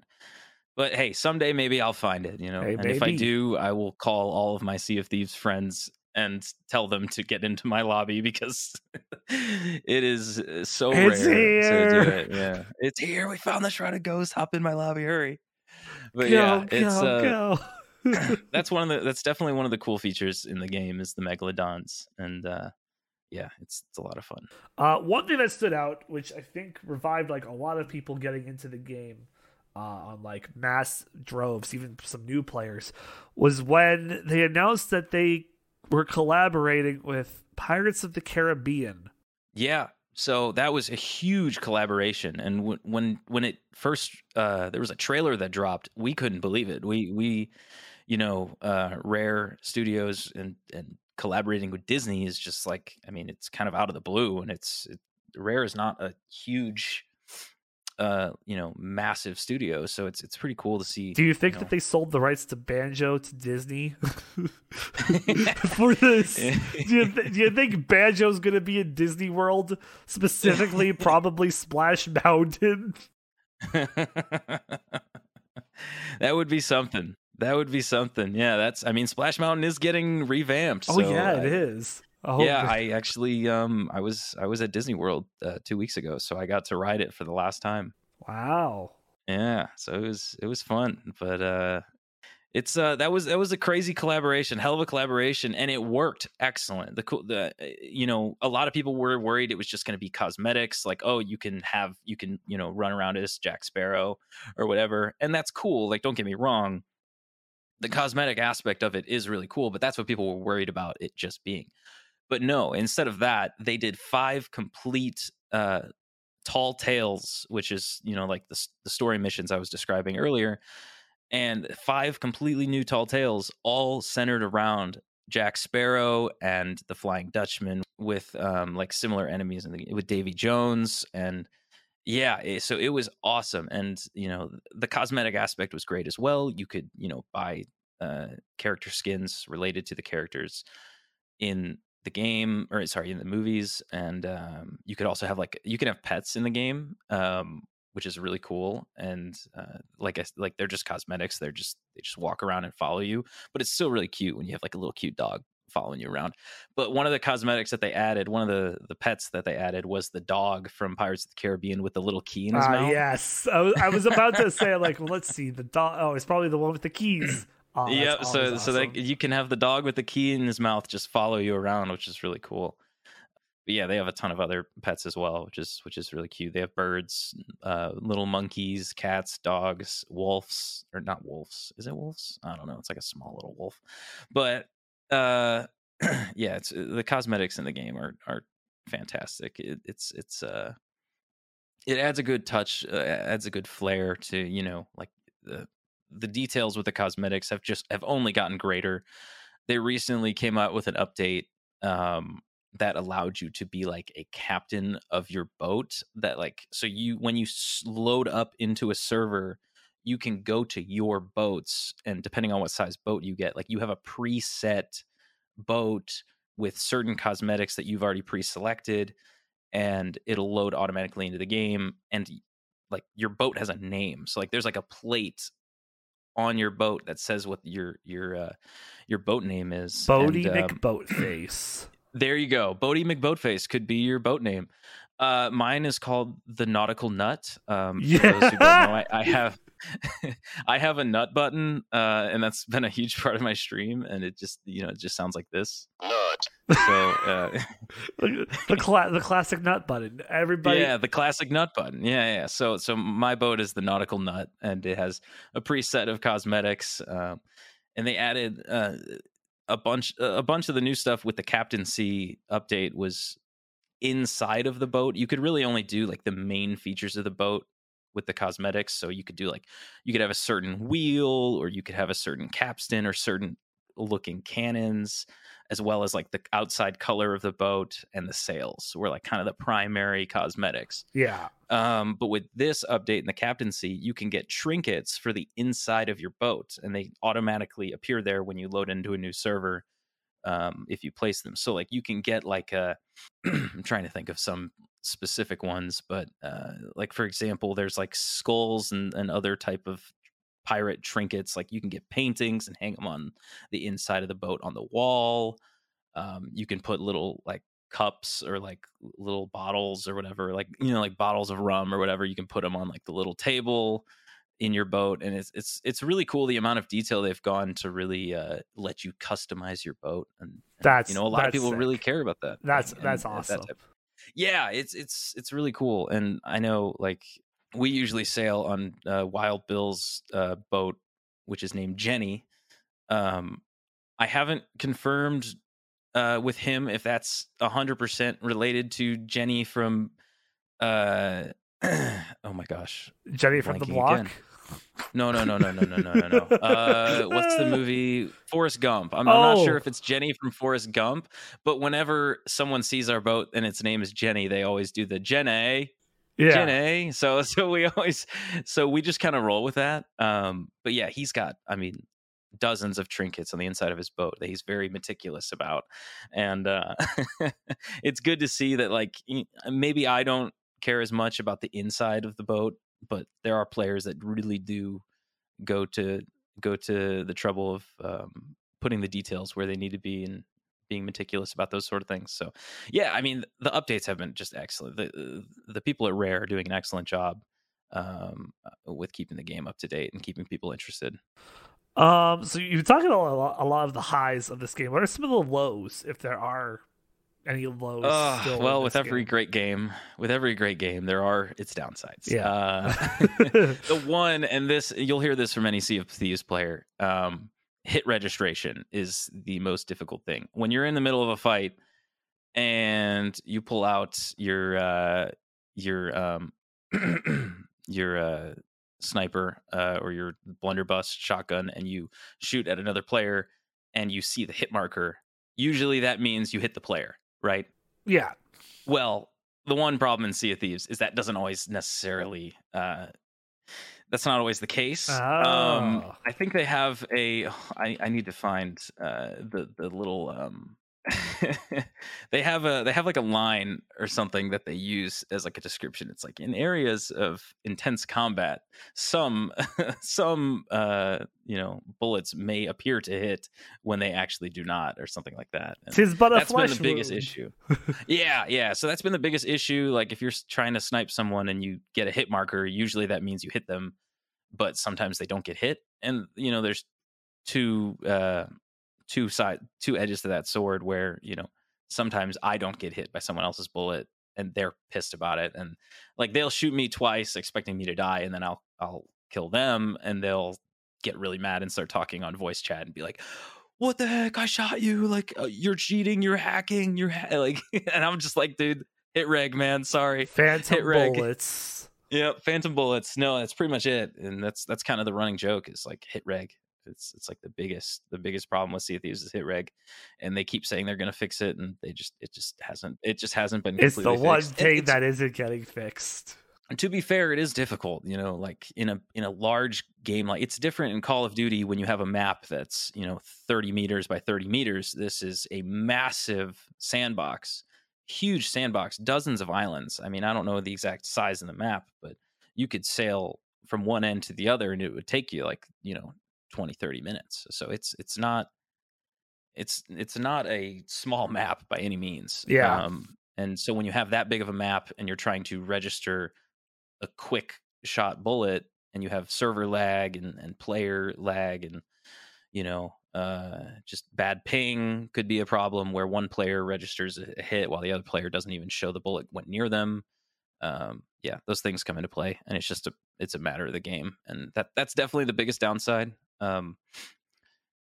But hey, someday maybe I'll find it, you know. Hey, and if I do, I will call all of my Sea of Thieves friends and tell them to get into my lobby because it is uh, so It's rare to do here. it. Yeah, it's here. We found the shrouded ghost. Hop in my lobby, hurry! But go yeah, go it's uh, go that's one of the that's definitely one of the cool features in the game is the megalodons, and uh, yeah, it's it's a lot of fun. Uh, one thing that stood out, which I think revived like a lot of people getting into the game uh, on like mass droves, even some new players, was when they announced that they were collaborating with Pirates of the Caribbean. Yeah. So that was a huge collaboration, and w- when when it first uh, there was a trailer that dropped, we couldn't believe it. We we, you know, uh, Rare Studios and and collaborating with Disney is just like I mean, it's kind of out of the blue, and it's it, Rare is not a huge, uh, you know, massive studio, so it's it's pretty cool to see. Do you think know. that they sold the rights to Banjo to Disney for this? do, you th- do you think Banjo's going to be in Disney World, specifically probably Splash Mountain? that would be something. That would be something. Yeah, that's. I mean, Splash Mountain is getting revamped. Oh so yeah, I- it is. Oh, yeah, I actually, um, I was I was at Disney World uh, two weeks ago, so I got to ride it for the last time. wow. Yeah, so it was it was fun, but uh, it's uh that was that was a crazy collaboration, hell of a collaboration, and it worked excellent. The cool, the uh, you know, a lot of people were worried it was just going to be cosmetics, like oh, you can have you can you know run around as Jack Sparrow or whatever, and that's cool. Like, don't get me wrong, the cosmetic aspect of it is really cool, but that's what people were worried about it just being. But no, instead of that, they did five complete uh, tall tales, which is you know like the the story missions I was describing earlier, and five completely new tall tales, all centered around Jack Sparrow and the Flying Dutchman, with um, like similar enemies the, with Davy Jones and yeah it- so it was awesome and you know the cosmetic aspect was great as well you could you know buy uh character skins related to the characters in the game or sorry in the movies and um you could also have like you can have pets in the game um which is really cool and uh like I, like they're just cosmetics they're just they just walk around and follow you but it's still really cute when you have like a little cute dog following you around but one of the cosmetics that they added one of the the pets that they added was the dog from pirates of the caribbean with the little key in his Ah, mouth yes. I was, I was about to say like, well, let's see. The dog. Oh, it's probably the one with the keys. Oh, that's yeah, always so so that you can have the dog with the key in his mouth just follow you around, which is really cool. But yeah, they have a ton of other pets as well, which is which is really cute. They have birds, uh, little monkeys, cats, dogs, wolves, or not wolves. Is it wolves? I don't know. It's like a small little wolf. But uh, yeah, it's the cosmetics in the game are are fantastic. It, it's it's uh, it adds a good touch, uh, adds a good flair to you know like the the details with the cosmetics have just have only gotten greater. They recently came out with an update um, that allowed you to be like a captain of your boat. That like so you when you load up into a server, you can go to your boats and depending on what size boat you get, like you have a preset boat with certain cosmetics that you've already pre-selected and it'll load automatically into the game and like your boat has a name so like there's like a plate on your boat that says what your your uh your boat name is Bodie and, um, McBoatface. there you go bodie mcboatface could be your boat name uh mine is called the nautical nut um for those who don't know I, I have I have a nut button, uh, and that's been a huge part of my stream. And it just, you know, it just sounds like this. Nut. So uh, the cla- the classic nut button. Everybody, yeah, the classic nut button. Yeah, yeah. So, so my boat is the nautical nut, and it has a preset of cosmetics, um, and they added uh, a bunch, a bunch of the new stuff with the captaincy update was inside of the boat. You could really only do like the main features of the boat with the cosmetics. So you could do like you could have a certain wheel, or you could have a certain capstan, or certain looking cannons, as well as like the outside color of the boat and the sails were like kind of the primary cosmetics. yeah. Um, but with this update in the captaincy, you can get trinkets for the inside of your boat, and they automatically appear there when you load into a new server. Um, if you place them, so like you can get like a, I'm trying to think of some specific ones, but uh, like for example, there's like skulls and, and other type of pirate trinkets. Like you can get paintings and hang them on the inside of the boat on the wall. Um, you can put little like cups or like little bottles or whatever, like you know, like bottles of rum or whatever. You can put them on like the little table in your boat, and it's it's it's really cool the amount of detail they've gone to really uh, let you customize your boat. And, and, That's- you know a lot of people sick. really care about that. That's- thing, that's and that awesome. type- yeah, it's it's it's really cool, and I know like we usually sail on uh, Wild Bill's uh, boat, which is named Jenny. Um, I haven't confirmed uh, with him if that's hundred percent related to Jenny from. Uh, oh my gosh, Jenny from the block. again. No, no, no, no, no, no, no, no, no. Uh, what's the movie? Forrest Gump. I'm, I'm not Oh. sure if it's Jenny from Forrest Gump, but whenever someone sees our boat and its name is Jenny, they always do the Jenny. Yeah. Jenny. So so we always so we just kind of roll with that. Um, but yeah, he's got I mean dozens of trinkets on the inside of his boat that he's very meticulous about, and uh, it's good to see that like maybe I don't care as much about the inside of the boat, but there are players that really do go to go to the trouble of um, putting the details where they need to be and being meticulous about those sort of things. So, yeah, I mean, the updates have been just excellent. The the people at Rare are doing an excellent job um, uh, with keeping the game up to date and keeping people interested. Um, so you're talking a lot, a lot of the highs of this game. What are some of the lows, if there are any lows? Uh, still well, with every game? great game, with every great game, there are its downsides. Yeah. Uh, the one, and this you'll hear this from any Sea of Thieves player. Um, hit registration is the most difficult thing when you're in the middle of a fight and you pull out your uh, your um, your uh, sniper uh, or your blunderbuss shotgun and you shoot at another player and you see the hit marker. Usually, that means you hit the player, right? yeah, Well, the one problem in Sea of Thieves is that doesn't always necessarily. Uh, that's not always the case. Um, Oh. I think they have a. I, I need to find uh, the the little. Um, they have a they have like a line or something that they use as like a description. It's like in areas of intense combat, some some uh, you know bullets may appear to hit when they actually do not, or something like that. And- tis but a that's been the biggest wound. issue. yeah, yeah. So that's been the biggest issue. Like if you're trying to snipe someone and you get a hit marker, usually that means you hit them, but sometimes they don't get hit. And you know, there's two uh two side two edges to that sword where, you know, sometimes I don't get hit by someone else's bullet and they're pissed about it. And like they'll shoot me twice expecting me to die and then I'll I'll kill them and they'll get really mad and start talking on voice chat and be like what the heck i shot you like uh, you're cheating you're hacking you're ha-, like and i'm just like dude hit reg man sorry Phantom Hit reg. bullets. Yeah, phantom bullets. No, that's pretty much it, and that's that's kind of the running joke. Is like hit reg. It's it's like the biggest the biggest problem with Sea of Thieves is hit reg, and they keep saying they're going to fix it, and they just it just hasn't it just hasn't been. It's the one fixed. thing that isn't getting fixed. And to be fair, it is difficult. You know, like in a in a large game like it's different in Call of Duty when you have a map that's you know thirty meters by thirty meters. This is a massive sandbox, huge sandbox, dozens of islands. I mean, I don't know the exact size of the map, but you could sail from one end to the other, and it would take you like you know 20 30 minutes so it's it's not it's it's not a small map by any means Yeah. um, and so when you have that big of a map and you're trying to register a quick shot bullet and you have server lag and, and player lag and you know uh, just bad ping could be a problem where one player registers a hit while the other player doesn't even show the bullet went near them um, yeah those things come into play and it's just a it's a matter of the game and that that's definitely the biggest downside um,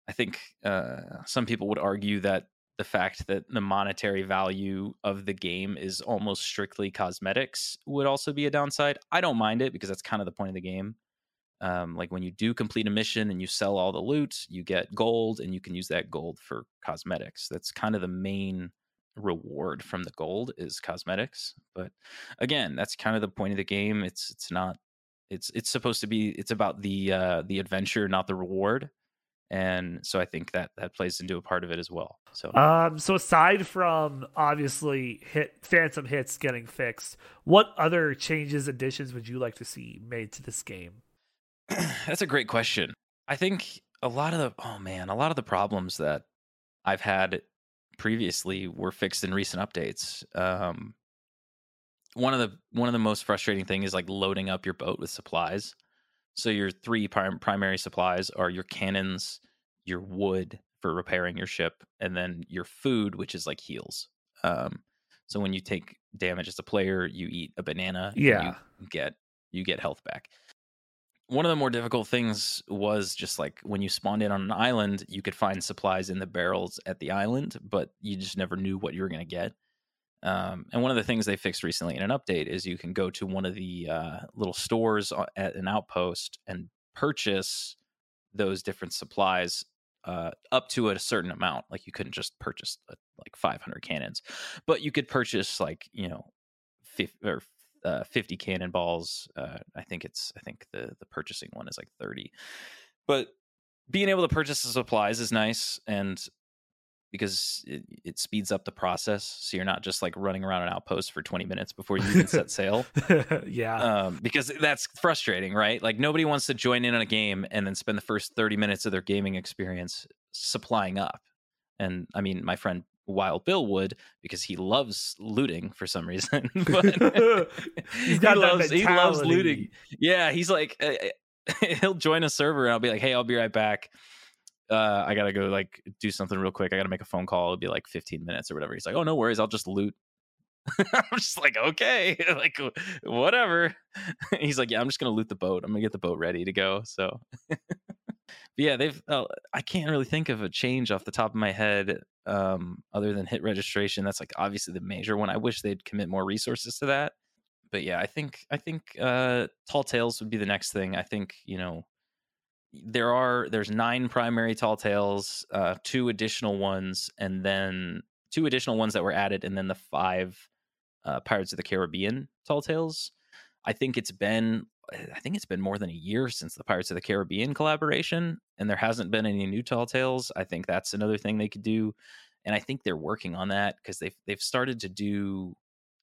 i think uh, some people would argue that the fact that the monetary value of the game is almost strictly cosmetics would also be a downside. I don't mind it because that's kind of the point of the game. Um, like when you do complete a mission and you sell all the loot you get gold and you can use that gold for cosmetics. That's kind of the main reward from the gold is cosmetics but again that's kind of the point of the game. It's it's not it's it's supposed to be it's about the uh the adventure not the reward and so i think that that plays into a part of it as well so. Um, so aside from obviously hit phantom hits getting fixed, what other changes, additions would you like to see made to this game? that's a great question. I think a lot of the oh man a lot of the problems that i've had previously were fixed in recent updates. Um one of the one of the most frustrating thing is like loading up your boat with supplies so your three prim- primary supplies are your cannons your wood for repairing your ship and then your food which is like heals um so when you take damage as a player you eat a banana and Yeah. you get you get health back one of the more difficult things was just like when you spawned in on an island, you could find supplies in the barrels at the island, but you just never knew what you were going to get. Um, and one of the things they fixed recently in an update is you can go to one of the uh, little stores at an outpost and purchase those different supplies uh, up to a certain amount. Like you couldn't just purchase uh, like 500 cannons, but you could purchase like you know, 50, or uh, 50 cannonballs. Uh, I think it's I think the the purchasing one is like 30. But being able to purchase the supplies is nice and because it, it speeds up the process so you're not just like running around an outpost for 20 minutes before you even set sail yeah. um, because that's frustrating right like nobody wants to join in on a game and then spend the first 30 minutes of their gaming experience supplying up and i mean my friend wild bill would because he loves looting for some reason but He's got he loves he loves looting. Yeah, he's like uh, he'll join a server and I'll be like, "Hey, I'll be right back. Uh, I gotta go like do something real quick. I gotta make a phone call. It'll be like 15 minutes or whatever." He's like, "Oh, no worries. I'll just loot." I'm just like, "Okay, like whatever." he's like, "Yeah, I'm just gonna loot the boat. I'm gonna get the boat ready to go." So. Yeah, they've. Uh, I can't really think of a change off the top of my head, um, other than hit registration. That's like obviously the major one. I wish they'd commit more resources to that but yeah, I think I think uh, tall tales would be the next thing. I think you know there are there's nine primary tall tales, uh, two additional ones, and then two additional ones that were added, and then the five uh, Pirates of the Caribbean tall tales. I think it's been I think it's been more than a year since the Pirates of the Caribbean collaboration, and there hasn't been any new tall tales. I think that's another thing they could do, and I think they're working on that because they've they've started to do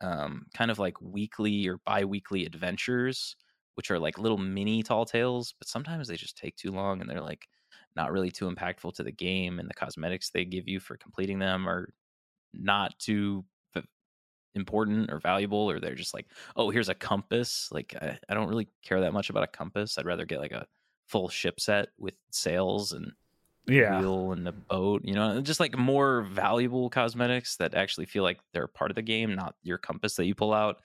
um, kind of like weekly or bi-weekly adventures which are like little mini tall tales but sometimes they just take too long and they're like not really too impactful to the game and the cosmetics they give you for completing them are not too important or valuable or they're just like oh here's a compass like I, I don't really care that much about a compass i'd rather get like a full ship set with sails and yeah. wheel and the boat, you know, just like more valuable cosmetics that actually feel like they're part of the game, not your compass that you pull out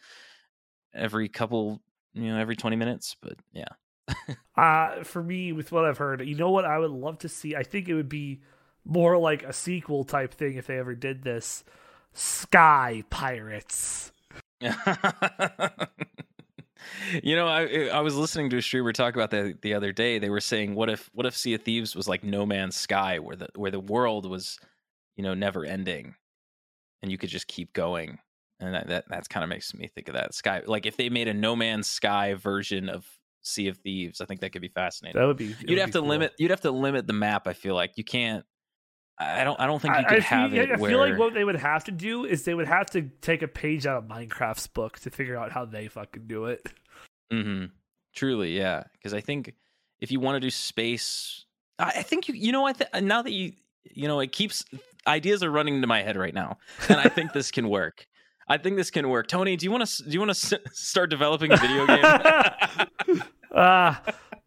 every couple, you know, every 20 minutes. But yeah. Uh, for me, with what I've heard, you know what I would love to see? I think it would be more like a sequel type thing if they ever did this. Sky Pirates. you know, I I was listening to a streamer talk about that the other day. They were saying, what if what if Sea of Thieves was like No Man's Sky, where the where the world was, you know, never ending, and you could just keep going. And that that that's kind of makes me think of that sky. Like if they made a No Man's Sky version of Sea of Thieves, I think that could be fascinating. That would be. You'd have to cool. limit. You'd have to limit the map. I feel like you can't. I don't. I don't think you could I, have it. I where... feel like what they would have to do is they would have to take a page out of Minecraft's book to figure out how they fucking do it. Mm-hmm. Truly, yeah. Because I think if you want to do space, I, I think you. You know, I th- now that you, you know, it keeps ideas are running into my head right now, and I think this can work. I think this can work. Tony, do you want to do you want to s- start developing a video game? uh,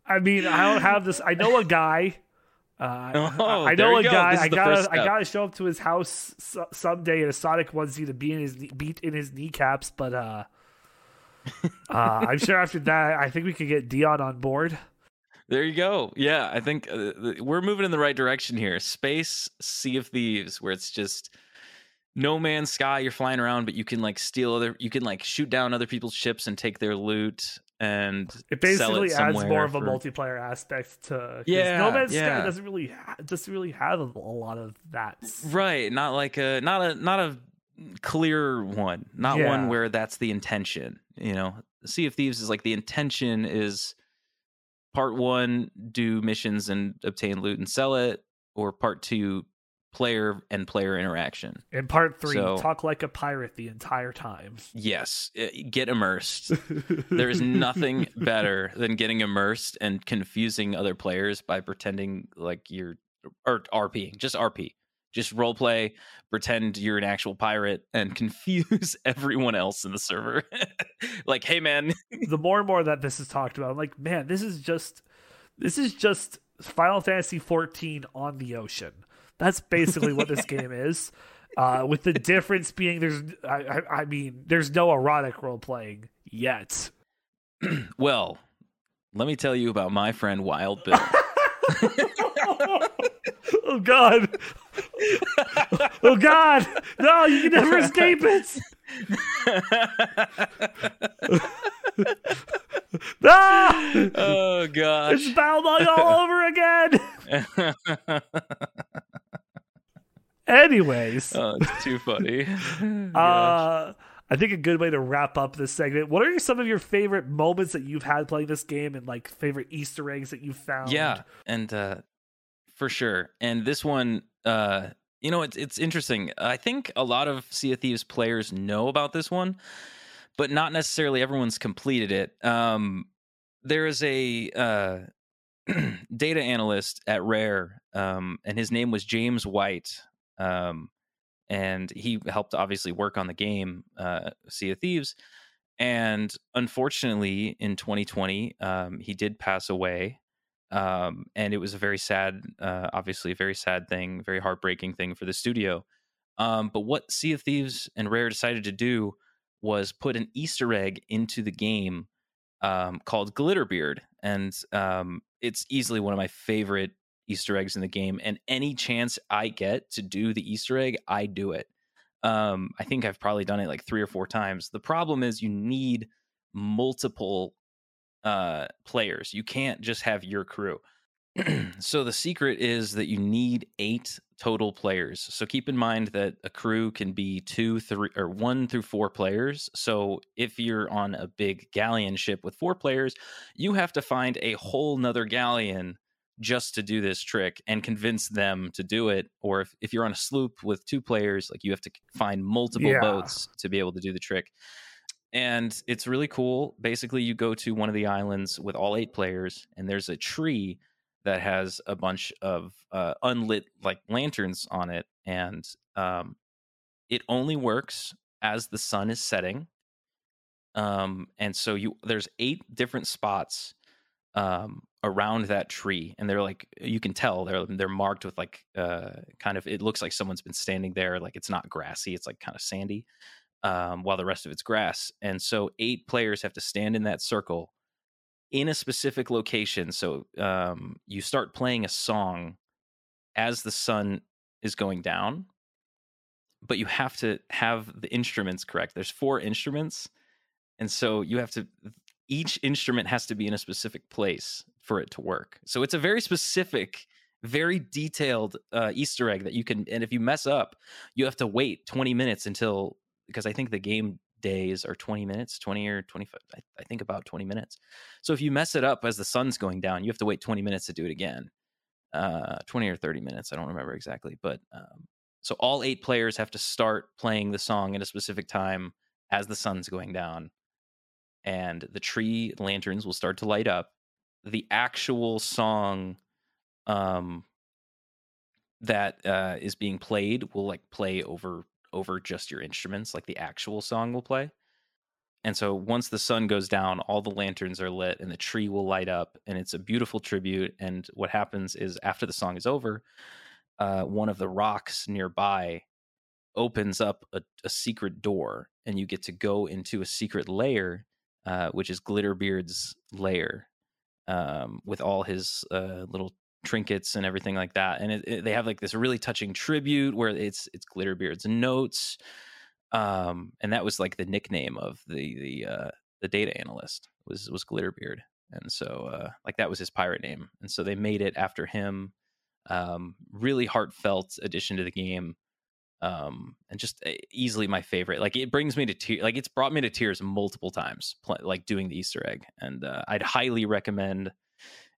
I mean, I don't have this. I know a guy uh, oh, I know a go. guy. I gotta, I gotta show up to his house someday in a Sonic onesie to be in his beat in his kneecaps. But uh, uh, I'm sure after that, I think we could get Dion on board. There you go. Yeah, I think uh, we're moving in the right direction here. Space Sea of Thieves, where it's just no man's sky. You're flying around, but you can like steal other. You can like shoot down other people's ships and take their loot and it basically it adds more of for... a multiplayer aspect to yeah no man's yeah. sky doesn't really doesn't really have a, lot of that right not like a not a not a clear one not yeah. one where that's the intention you know sea of thieves is like the intention is part one do missions and obtain loot and sell it or part two player and player interaction. In part three, so, talk like a pirate the entire time. Yes, eh, get immersed. there is nothing better than getting immersed and confusing other players by pretending like you're or RPing, just RP. Just role play, pretend you're an actual pirate, and confuse everyone else in the server. like, hey man. the more and more that this is talked about, I'm like, man, this is just this is just Final Fantasy 14 on the ocean. That's basically what this game is. Uh, with the difference being there's, I, I, I mean, there's no erotic role playing yet. well, let me tell you about my friend Wild Bill. oh God! Oh God! No, you can never escape it. ah! Oh God! It's Balmung all over again. Anyways, oh, it's too funny. uh, I think a good way to wrap up this segment. What are some of your favorite moments that you've had playing this game, and like favorite Easter eggs that you found? Yeah, and uh, for sure. And this one, uh, you know, it's it's interesting. I think a lot of Sea of Thieves players know about this one, but not necessarily everyone's completed it. Um, there is a uh, data analyst at Rare, um, and his name was James White. Um, and he helped obviously work on the game uh, Sea of Thieves. And unfortunately, in 2020, um, he did pass away. Um, and it was a very sad, uh, obviously, a very sad thing, very heartbreaking thing for the studio. Um, but what Sea of Thieves and Rare decided to do was put an Easter egg into the game um, called Glitterbeard, and um, it's easily one of my favorite Easter eggs in the game, and any chance I get to do the Easter egg, I do it. Um, I think I've probably done it like three or four times. The problem is you need multiple uh, players. You can't just have your crew. so the secret is that you need eight total players. So keep in mind that a crew can be two, three, or one through four players. So if you're on a big galleon ship with four players, you have to find a whole nother galleon just to do this trick and convince them to do it or if, if you're on a sloop with two players like you have to find multiple yeah. boats to be able to do the trick. And it's really cool. Basically you go to one of the islands with all eight players and there's a tree that has a bunch of uh, unlit like lanterns on it and um, it only works as the sun is setting. Um, and so you there's eight different spots um, around that tree, and they're like you can tell they're they're marked with like uh, kind of it looks like someone's been standing there. Like it's not grassy; it's like kind of sandy, um, while the rest of it's grass. And so eight players have to stand in that circle in a specific location. So um, you start playing a song as the sun is going down, but you have to have the instruments correct. There's four instruments, and so you have to each instrument has to be in a specific place for it to work. So it's a very specific, very detailed uh, Easter egg that you can. And if you mess up, you have to wait 20 minutes until because I think the game days are 20 minutes, 20 or 25. I, I think about 20 minutes. So if you mess it up as the sun's going down, you have to wait 20 minutes to do it again. Uh, 20 or 30 minutes. I don't remember exactly, but um, so all eight players have to start playing the song at a specific time as the sun's going down and the tree lanterns will start to light up the actual song um that uh is being played will like play over over just your instruments like the actual song will play. And so once the sun goes down all the lanterns are lit and the tree will light up and it's a beautiful tribute and what happens is after the song is over uh one of the rocks nearby opens up a, a secret door and you get to go into a secret layer uh, which is glitterbeard's lair um, with all his uh, little trinkets and everything like that. And it, it, they have like this really touching tribute where it's it's Glitterbeard's notes, um, and that was like the nickname of the the uh, the data analyst was was Glitterbeard, and so uh, like that was his pirate name, and so they made it after him. Um, really heartfelt addition to the game um and just eh, easily my favorite like it brings me to tears like it's brought me to tears multiple times pl- like doing the easter egg and uh, i'd highly recommend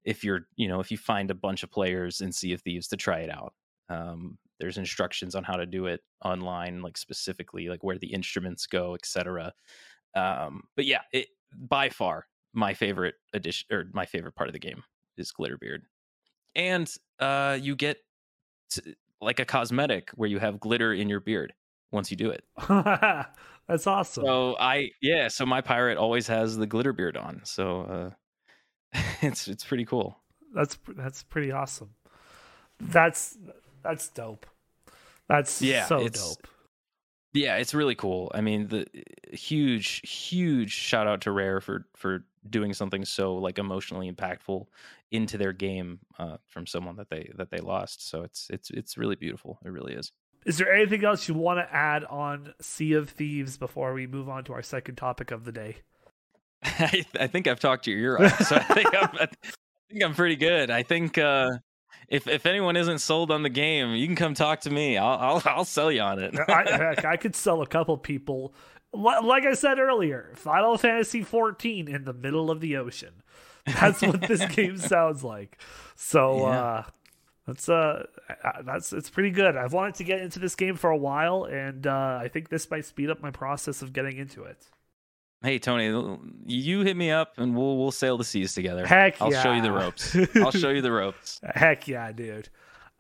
if you're you know if you find a bunch of players in sea of thieves to try it out. Um there's instructions on how to do it online like specifically like where the instruments go etc um but yeah it by far my favorite addition or my favorite part of the game is glitterbeard. And uh you get like a cosmetic where you have glitter in your beard once you do it. That's awesome. So I yeah, so my pirate always has the glitter beard on. So uh it's it's pretty cool. That's that's pretty awesome. That's that's dope. That's yeah, so dope. Yeah, it's really cool. I mean, the huge huge shout out to Rare for for doing something so like emotionally impactful into their game uh, from someone that they that they lost. So it's it's it's really beautiful. It really is. Is there anything else you want to add on Sea of Thieves before we move on to our second topic of the day? I, I think I've talked your ear off, so I think I'm, I think I'm pretty good. I think uh, if if anyone isn't sold on the game, you can come talk to me. I'll I'll, I'll sell you on it. I, I could sell a couple people. Like I said earlier, Final Fantasy 14 in the middle of the ocean. That's what this game sounds like. So yeah. uh that's uh that's it's pretty good. I've wanted to get into this game for a while and uh I think this might speed up my process of getting into it. Hey Tony, you hit me up and we'll we'll sail the seas together. Heck I'll yeah. show you the ropes. I'll show you the ropes. Heck yeah, dude.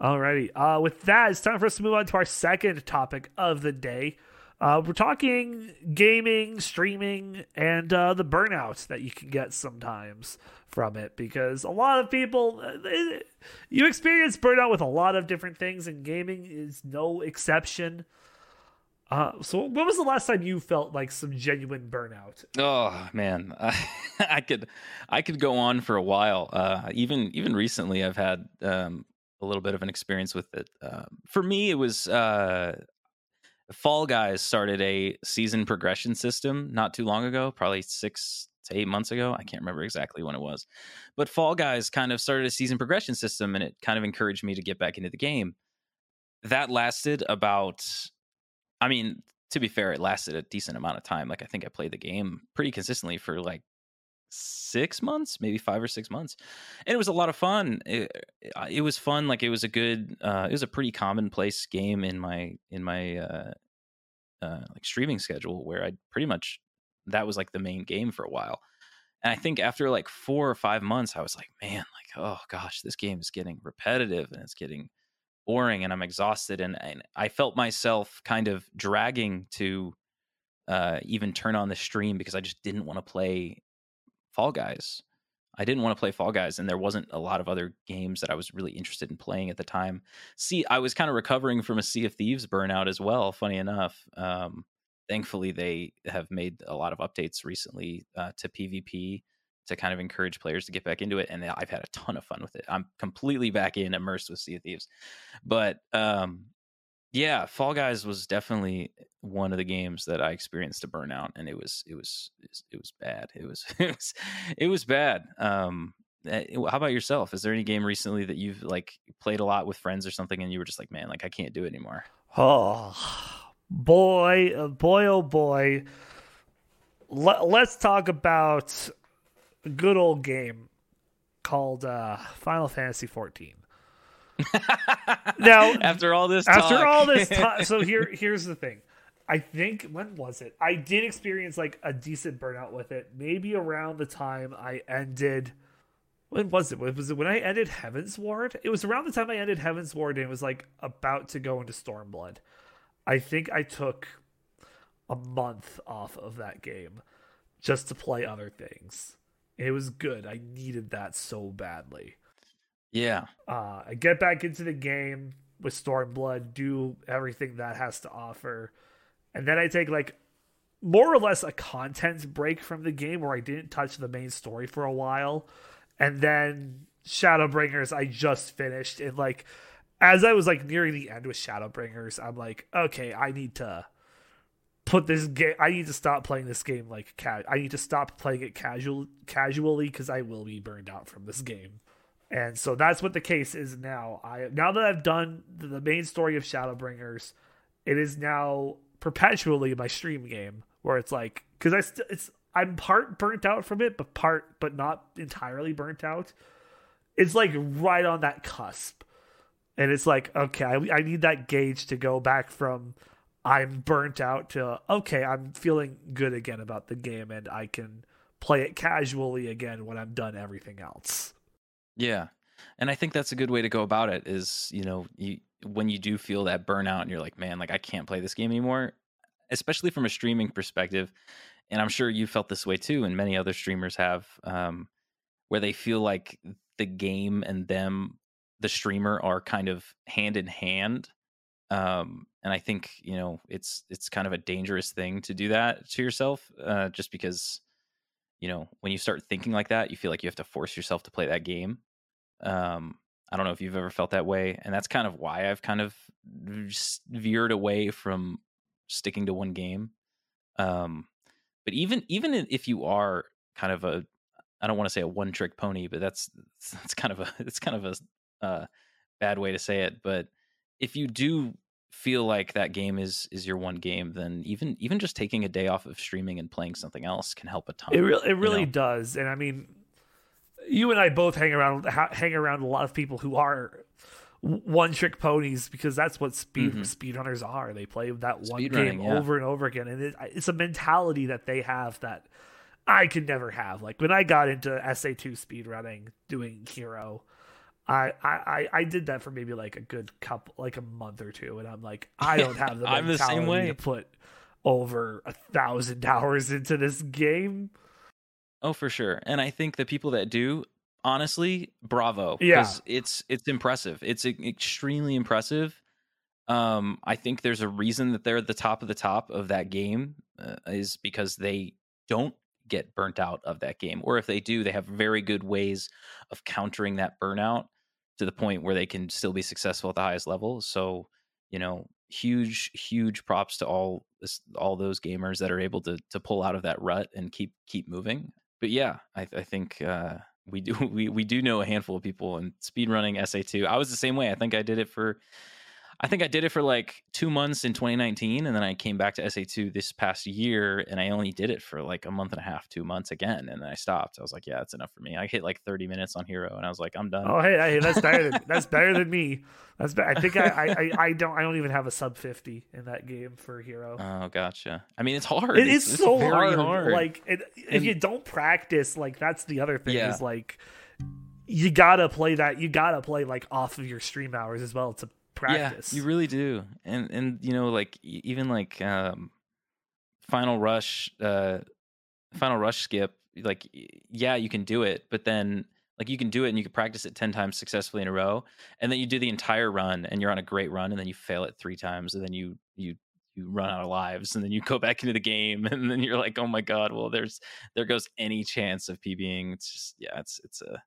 Alrighty. Uh with that, it's time for us to move on to our second topic of the day. Uh, we're talking gaming, streaming, and uh, the burnout that you can get sometimes from it because a lot of people uh, you experience burnout with a lot of different things and gaming is no exception uh, so when was the last time you felt like some genuine burnout oh man i could i could go on for a while uh, even even recently i've had um, a little bit of an experience with it uh, for me it was uh, fall guys started a season progression system not too long ago probably six to eight months ago. I can't remember exactly when it was. But Fall Guys kind of started a season progression system and it kind of encouraged me to get back into the game. That lasted about, I mean, to be fair, it lasted a decent amount of time. Like I think I played the game pretty consistently for like six months, maybe five or six months, and it was a lot of fun. It, it was fun. Like it was a good, uh, it was a pretty commonplace game in my in my uh, uh, like streaming schedule where I pretty much that was like the main game for a while. And I think after like four or five months, I was like, man, like, oh gosh, this game is getting repetitive and it's getting boring and I'm exhausted. And, and I felt myself kind of dragging to uh, even turn on the stream because I just didn't want to play Fall Guys. I didn't want to play Fall Guys, and there wasn't a lot of other games that I was really interested in playing at the time. See, I was kind of recovering from a Sea of Thieves burnout as well. Funny enough, um, thankfully they have made a lot of updates recently uh, to pvp to kind of encourage players to get back into it and i've had a ton of fun with it i'm completely back in immersed with sea of thieves but um Yeah, Fall Guys was definitely one of the games that I experienced a burnout, and it was it was it was bad. It was it was it was bad. Um, eh, how about yourself? Is there any game recently that you've like played a lot with friends or something, and you were just like, man, like I can't do it anymore? Oh boy, uh, boy, oh boy. Let's talk about a good old game called uh, Final Fantasy 14. now, after all this, after talk. all this time, so here, here's the thing. I think when was it? I did experience like a decent burnout with it. Maybe around the time I ended. When was it? Was it when I ended Heavensward? It was around the time I ended Heavensward and it was like about to go into Stormblood. I think I took a month off of that game just to play other things. It was good. I needed that so badly. Yeah. Uh, I get back into the game with Stormblood, do everything that has to offer, and then I take like more or less a content break from the game where I didn't touch the main story for a while, and then Shadowbringers I just finished, and like as I was like nearing the end with Shadowbringers, I'm like, okay, I need to put this game. I need to stop playing this game like cat. I need to stop playing it casual casually because I will be burned out from this game. And so that's what the case is now. I now that I've done the main story of Shadowbringers, it is now perpetually my stream game where it's like because I st- it's I'm part burnt out from it, but part but not entirely burnt out. It's like right on that cusp, and it's like okay, I, I need that gauge to go back from I'm burnt out to okay, I'm feeling good again about the game, and I can play it casually again when I'm done everything else. Yeah. And I think that's a good way to go about it is, you know, you when you do feel that burnout and you're like, man, like I can't play this game anymore, especially from a streaming perspective. And I'm sure you felt this way too, and many other streamers have, um, where they feel like the game and them, the streamer, are kind of hand in hand. Um, and I think you know it's it's kind of a dangerous thing to do that to yourself, uh, just because you know when you start thinking like that, you feel like you have to force yourself to play that game um, I don't know if you've ever felt that way, and that's kind of why I've kind of veered away from sticking to one game. Um, but even even if you are kind of a, I don't want to say a one trick pony, but that's that's kind of a it's kind of a uh, bad way to say it. But if you do feel like that game is is your one game, then even even just taking a day off of streaming and playing something else can help a ton. It really it really you know? does, and I mean you and I both hang around hang around a lot of people who are one trick ponies because that's what speed mm-hmm. speedrunners are. They play that one speed game yeah. over and over again, and it, it's a mentality that they have that I could never have. Like when I got into SA two speedrunning, doing hero. I, I I did that for maybe like a good couple like a month or two and I'm like I don't have the mentality the same way. to put over a thousand hours into this game. Oh, for sure. And I think the people that do, honestly, bravo. Yeah. It's it's impressive. It's extremely impressive. Um, I think there's a reason that they're at the top of the top of that game uh, is because they don't get burnt out of that game, or if they do, they have very good ways of countering that burnout to the point where they can still be successful at the highest level. So, you know, huge, huge props to all all those gamers that are able to to pull out of that rut and keep keep moving but yeah, I, I think uh, we do we we do know a handful of people in speedrunning SA2. I was the same way. I think I did it for I think I did it for like two months in 2019, and then I came back to SA2 this past year, and I only did it for like a month and a half, two months again, and then I stopped. I was like, yeah, that's enough for me. I hit like 30 minutes on Hero, and I was like, I'm done. Oh, hey, hey that's better than that's better than me. That's be- I think I, I I don't I don't even have a sub 50 in that game for Hero. Oh, gotcha. I mean, it's hard. It it's, is so hard. hard. Like, it, if And- you don't practice, like that's the other thing Yeah. is like you gotta play that. You gotta play like off of your stream hours as well to practice. Yeah, you really do. And and you know, like even like um Final Rush, uh Final Rush skip, like yeah, you can do it, but then like you can do it and you can practice it 10 times successfully in a row and then you do the entire run and you're on a great run and then you fail it 3 times and then you you you run out of lives and then you go back into the game and then you're like oh my god well there's there goes any chance of pbing it's just yeah it's it's a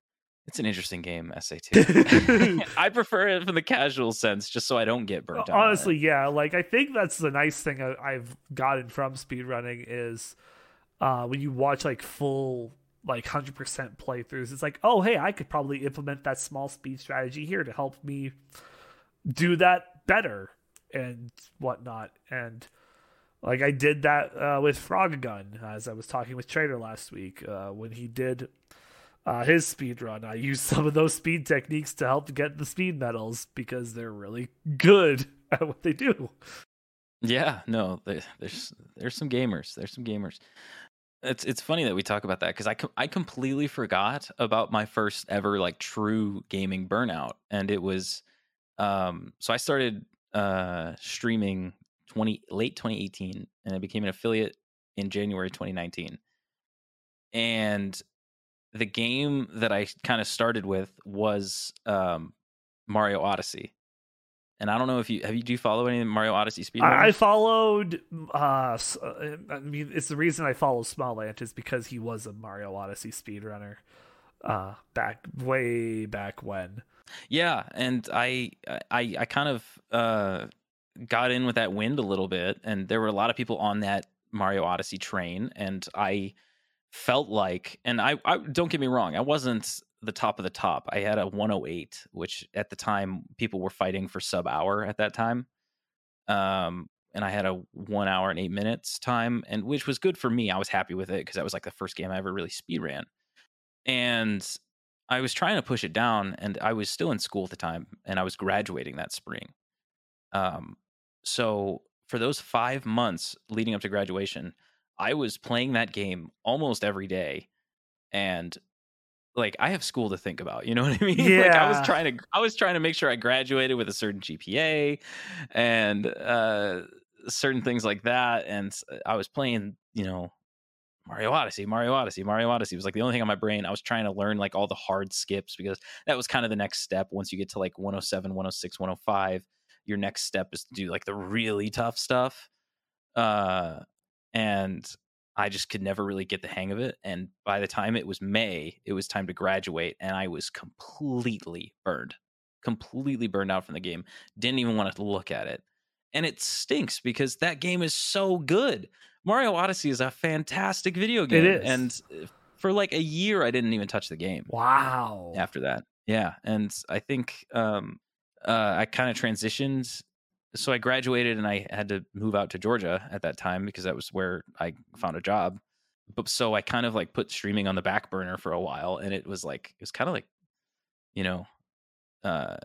It's an interesting game, SA2. I prefer it from the casual sense, just so I don't get burnt out. Honestly, yeah. Like I think that's the nice thing I, have gotten from speedrunning is uh, when you watch like full like 100% playthroughs it's like oh hey i could probably implement that small speed strategy here to help me do that better and whatnot and like i did that uh, with Frogun as i was talking with trader last week uh, when he did uh, his speed run. I use some of those speed techniques to help get the speed medals because they're really good at what they do. Yeah, no, there's there's some gamers. There's some gamers. It's it's funny that we talk about that because I I completely forgot about my first ever like true gaming burnout, and it was um so I started uh streaming 20 late 2018 and I became an affiliate in January 2019. And the game that I kind of started with was um, Mario Odyssey. And I don't know if you have you do you follow any Mario Odyssey speed? I, I followed. Uh, uh, I mean, it's the reason I follow Smallant is because he was a Mario Odyssey speedrunner, uh, back way back when. Yeah, and I I I kind of uh got in with that wind a little bit, and there were a lot of people on that Mario Odyssey train, and I felt like, and I, I don't get me wrong, I wasn't the top of the top. I had a 108, which at the time people were fighting for sub hour at that time. Um, and I had a one hour and eight minutes time, and which was good for me. I was happy with it because that was like the first game I ever really speed ran. And I was trying to push it down, and I was still in school at the time, and I was graduating that spring. Um, so for those five months leading up to graduation, I was playing that game almost every day and like I have school to think about, you know what I mean? Yeah. like I was trying to I was trying to make sure I graduated with a certain GPA and uh certain things like that and I was playing, you know, Mario Odyssey, Mario Odyssey, Mario Odyssey was like the only thing on my brain. I was trying to learn like all the hard skips because that was kind of the next step once you get to like 107, 106, 105. Your next step is to do like the really tough stuff. Uh and I just could never really get the hang of it. And by the time it was May, it was time to graduate, and I was completely burned, completely burned out from the game. Didn't even want to look at it. And it stinks because that game is so good. Mario Odyssey is a fantastic video game. It is. And uh, for like a year, I didn't even touch the game. Wow. After that. Yeah. And I think um, uh, I kind of transitioned so I graduated and I had to move out to Georgia at that time because that was where I found a job. But so I kind of like put streaming on the back burner for a while and it was like it was kind of like you know uh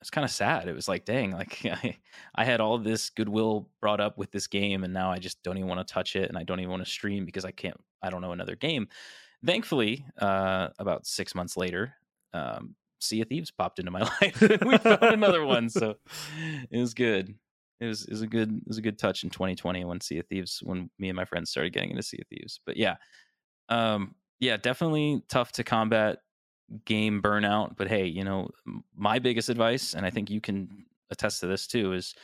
it's kind of sad. It was like dang, like I, I had all this goodwill brought up with this game and now I just don't even want to touch it and I don't even want to stream because I can't I don't know another game. Thankfully, uh about 6 months later, um Sea of Thieves popped into my life. we found another one, so it was good. It was a good it was a good touch in 2020 when Sea of Thieves when me and my friends started getting into Sea of Thieves. But yeah, um, yeah, definitely tough to combat game burnout. But hey, you know, my biggest advice, and I think you can attest to this too, is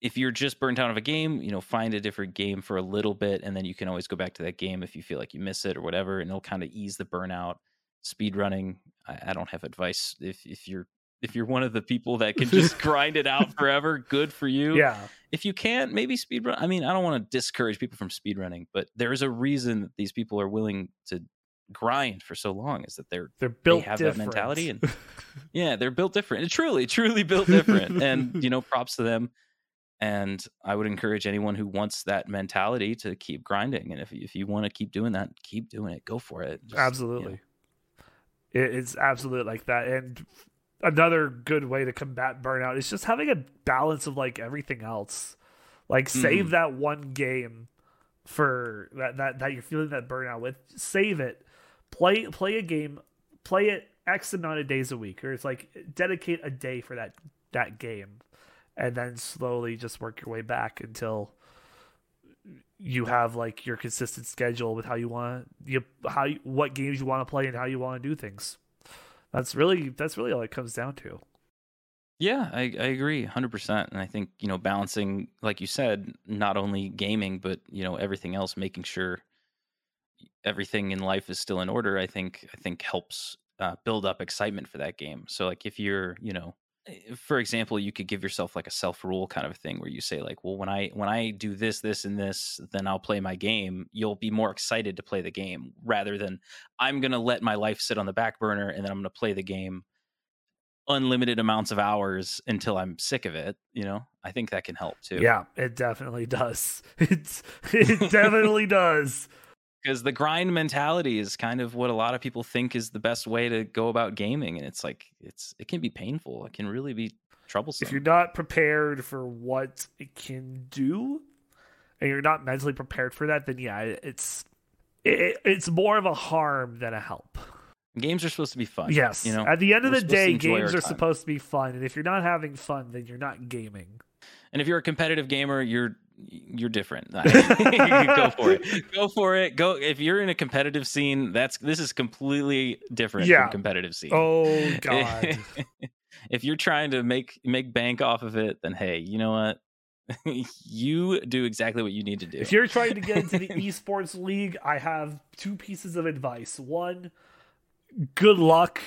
if you're just burnt out of a game, you know, find a different game for a little bit, and then you can always go back to that game if you feel like you miss it or whatever, and it'll kind of ease the burnout speed running. I, I don't have advice if if you're if you're one of the people that can just grind it out forever, good for you. Yeah. If you can't, maybe speed run. I mean, I don't want to discourage people from speed running, but there is a reason that these people are willing to grind for so long is that they're they're built they have different. that mentality and yeah they're built different truly truly built different and you know props to them and i would encourage anyone who wants that mentality to keep grinding and if, if you want to keep doing that keep doing it go for it Just, absolutely you know, it's absolutely like that. And another good way to combat burnout is just having a balance of like everything else. Like save mm. that one game for that, that that you're feeling that burnout with. Save it. Play play a game. Play it X amount of days a week, or it's like dedicate a day for that that game, and then slowly just work your way back until you have like your consistent schedule with how you want you how what games you want to play and how you want to do things. That's really that's really all it comes down to. Yeah, I, I agree 100%. And I think, you know, balancing, like you said, not only gaming, but, you know, everything else, making sure everything in life is still in order, I think, I think helps uh, build up excitement for that game. So like if you're, you know, Eh, for example, you could give yourself like a self rule kind of thing where you say like, well, when I when I do this, this, and this, then I'll play my game. You'll be more excited to play the game rather than I'm gonna let my life sit on the back burner and then I'm gonna play the game unlimited amounts of hours until I'm sick of it. You know, I think that can help too. Yeah, it definitely does. It's it definitely does. Because the grind mentality is kind of what a lot of people think is the best way to go about gaming and it's like it's it can be painful it can really be troublesome If you're not prepared for what it can do, and you're not mentally prepared for that, then yeah, it's it, it's more of a harm than a help. games are supposed to be fun Yes. you know At the end of the day, games are supposed to be fun, and if you're not having fun, then you're not gaming. and if you're a competitive gamer you're you're different go for it go for it go if you're in a competitive scene that's this is completely different Yeah. from competitive scene Oh god. if you're trying to make make bank off of it then hey you know what you do exactly what you need to do If you're trying to get into the esports league, I have two pieces of advice. One, good luck,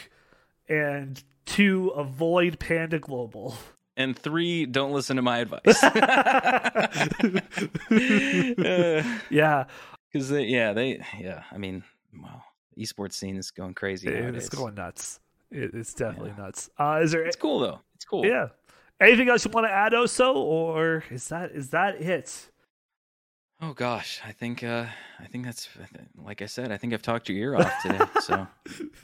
and two, avoid Panda Global. And three don't listen to my advice Yeah, because they yeah they yeah i mean wow the esports scene is going crazy it- it's going nuts. It- it's definitely nuts. Uh, is there? it's cool though it's cool Yeah. Anything else you want to add, Oso, or is that is that it? oh gosh i think uh i think that's like i said i think i've talked your ear off today so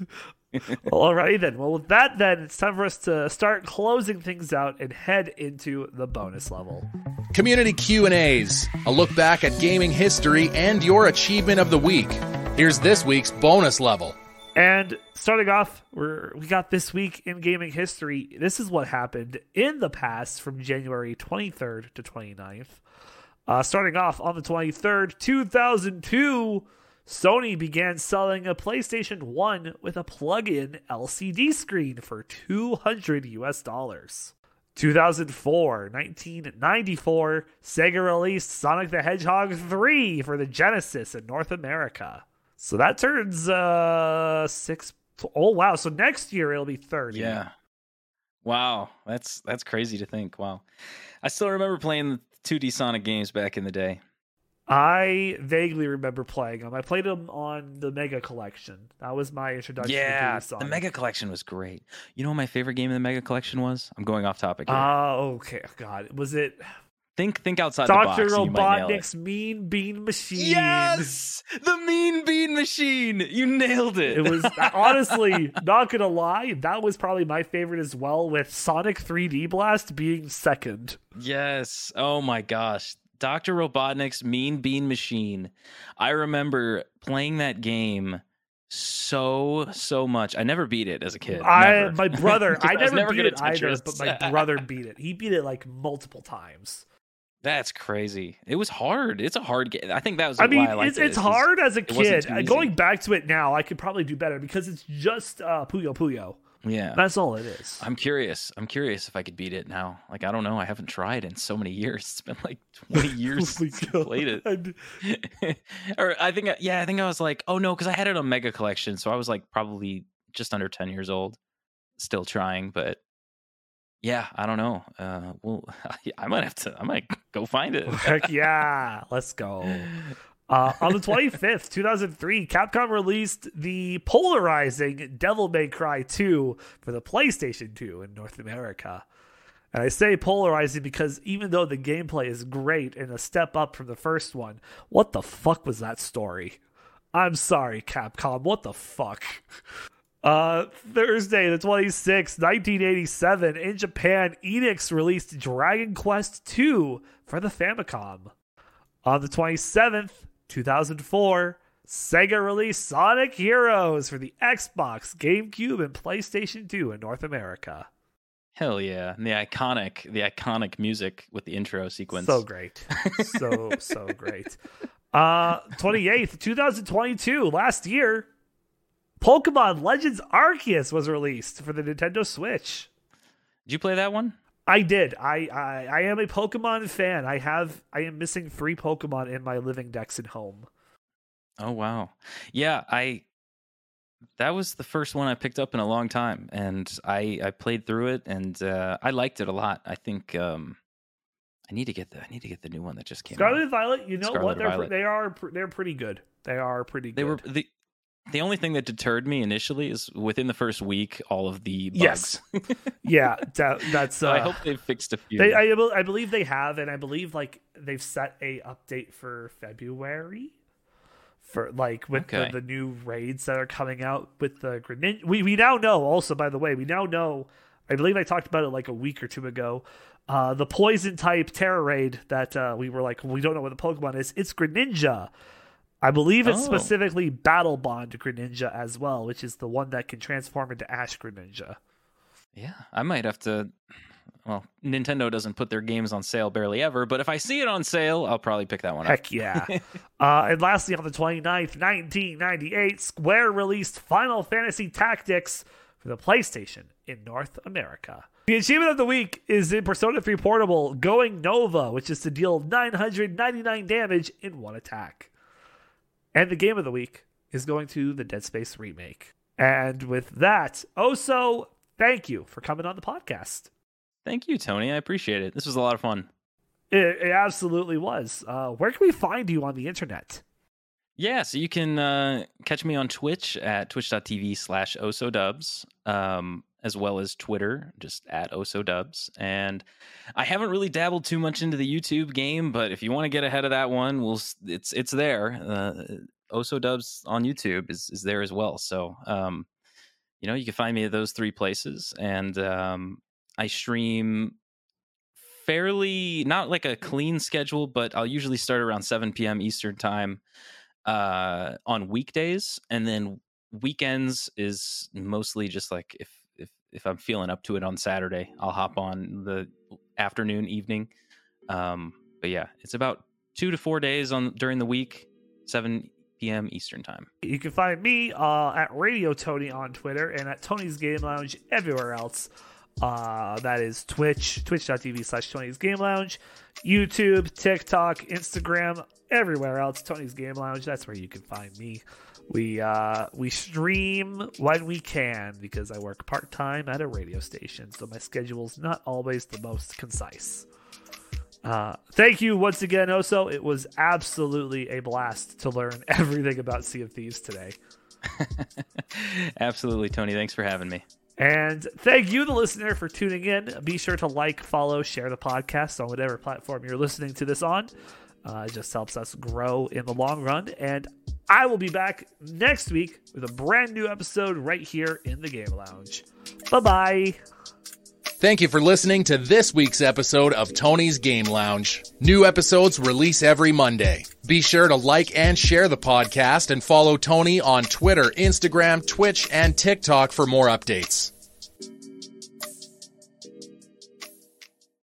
alrighty then. Well, with that, then it's time for us to start closing things out and head into the bonus level. Community Q&As, a look back at gaming history and your achievement of the week. Here's this week's bonus level. And starting off, we're we got this week in gaming history. This is what happened in the past from January 23rd to 29th. Uh, starting off on the 23rd, 2002, Sony began selling a PlayStation 1 with a plug-in LCD screen for 200 US dollars. 2004, 1994, Sega released Sonic the Hedgehog 3 for the Genesis in North America. So that turns uh six oh wow, so next year it'll be 30. yeah wow that's that's crazy to think wow i still remember playing the 2d sonic games back in the day I vaguely remember playing them. I played them on the Mega Collection. That was my introduction yeah to 3D the mega collection was great you know what my favorite game in the mega collection was i'm going off topic here. Ah, okay. God, was it think think outside the box Dr. might nail it. Robotnik's Mean Bean Machine? Yes, the Mean Bean Machine. You nailed it. It was honestly not gonna lie, that was probably my favorite as well, with Sonic 3D Blast being second. yes. Oh my gosh, Doctor Robotnik's Mean Bean Machine. I remember playing that game so so much. I never beat it as a kid. I never. my brother, I I never, never beat it either, but my brother beat it. He beat it like multiple times. That's crazy. It was hard. It's a hard game. I think that was I mean, I it's it. it's hard as a kid. Uh. Going back to it now, I could probably do better because it's just uh, Puyo Puyo. Yeah. That's all it is. I'm curious. I'm curious if I could beat it now. Like I don't know. I haven't tried in so many years. It's been like 20 years since I played it. Or I think, yeah, I think I was like, oh no, because I had it on Mega Collection, so I was like probably just under ten years old, still trying. But yeah, I don't know. Uh, well, I might have to. I might go find it. Heck yeah, let's go. Uh, on the 25th, 2003, Capcom released the polarizing Devil May Cry 2 for the PlayStation 2 in North America. And I say polarizing because even though the gameplay is great and a step up from the first one, what the fuck was that story? I'm sorry, Capcom. What the fuck? Uh, Thursday, the 26th, 1987, in Japan, Enix released Dragon Quest II for the Famicom. On the 27th, 2004, Sega released Sonic Heroes for the Xbox, GameCube, and PlayStation 2 in North America. Hell yeah! And the iconic, the iconic music with the intro sequence. So great. So, so great. Uh, 28th, 2022, last year, Pokemon Legends Arceus was released for the Nintendo Switch. Did you play that one? I did. I, I I am a Pokemon fan. I have I am missing three Pokemon in my living decks at home. Oh wow, yeah. I that was the first one I picked up in a long time, and I I played through it, and uh, I liked it a lot. I think um, I need to get the I need to get the new one that just came. Scarlet out. and Violet. You know Scarlet what? They're Violet. they are they're pretty good. They are pretty good. They were the the only thing that deterred me initially is within the first week all of the bugs. Yes. yeah. That, that's. so uh, I hope they've fixed a few. They, I, I believe they have, and I believe like they've set a update for February, for like with Okay. the, the new raids that are coming out with the Greninja. We we now know also by the way we now know. I believe I talked about it like a week or two ago. Uh, the poison type Tera raid that uh, we were like we don't know what the Pokemon is. It's Greninja. I believe it's Oh. specifically Battle Bond Greninja as well, which is the one that can transform into Ash Greninja. yeah, I might have to. Well, Nintendo doesn't put their games on sale barely ever, but if I see it on sale, I'll probably pick that one up. Heck yeah. uh, and lastly, on the 29th, 1998, Square released Final Fantasy Tactics for the PlayStation in North America. The achievement of the week is in Persona 3 Portable Going Nova, which is to deal 999 damage in one attack. And the game of the week is going to the Dead Space remake. And with that, Oso, thank you for coming on the podcast. Thank you, Tony. I appreciate it. This was a lot of fun. It, it absolutely was. Uh, where can we find you on the internet? Yeah, so you can uh, catch me on Twitch at twitch.tv slash osodubs, um, as well as Twitter, just at osodubs. And I haven't really dabbled too much into the YouTube game, but if you want to get ahead of that one, we'll, it's it's there. Uh, osodubs on YouTube is, is there as well. So, um, you know, you can find me at those three places. And um, I stream fairly, not like a clean schedule, but I'll usually start around 7 p.m. Eastern time uh on weekdays and then weekends is mostly just like if if i'm feeling up to it on saturday i'll hop on the afternoon evening um but yeah it's about two to four days on during the week 7 p.m eastern time You can find me uh, at Radio Tony on Twitter and at Tony's Game Lounge everywhere else. Uh, that is Twitch, twitch.tv slash Tony's Game Lounge, YouTube, TikTok, Instagram, everywhere else. Tony's Game Lounge. That's where you can find me. We uh, we stream when we can because I work part time at a radio station, so my schedule's not always the most concise. Uh, thank you once again, Oso. It was absolutely a blast to learn everything about Sea of Thieves today. absolutely tony thanks for having me And thank you, the listener, for tuning in. Be sure to like, follow, share the podcast on whatever platform you're listening to this on. Uh, it just helps us grow in the long run. And I will be back next week with a brand new episode right here in the Game Lounge. Bye bye. Thank you for listening to this week's episode of Tony's Game Lounge. New episodes release every Monday. Be sure to like and share the podcast and follow Tony on Twitter, Instagram, Twitch, and TikTok for more updates.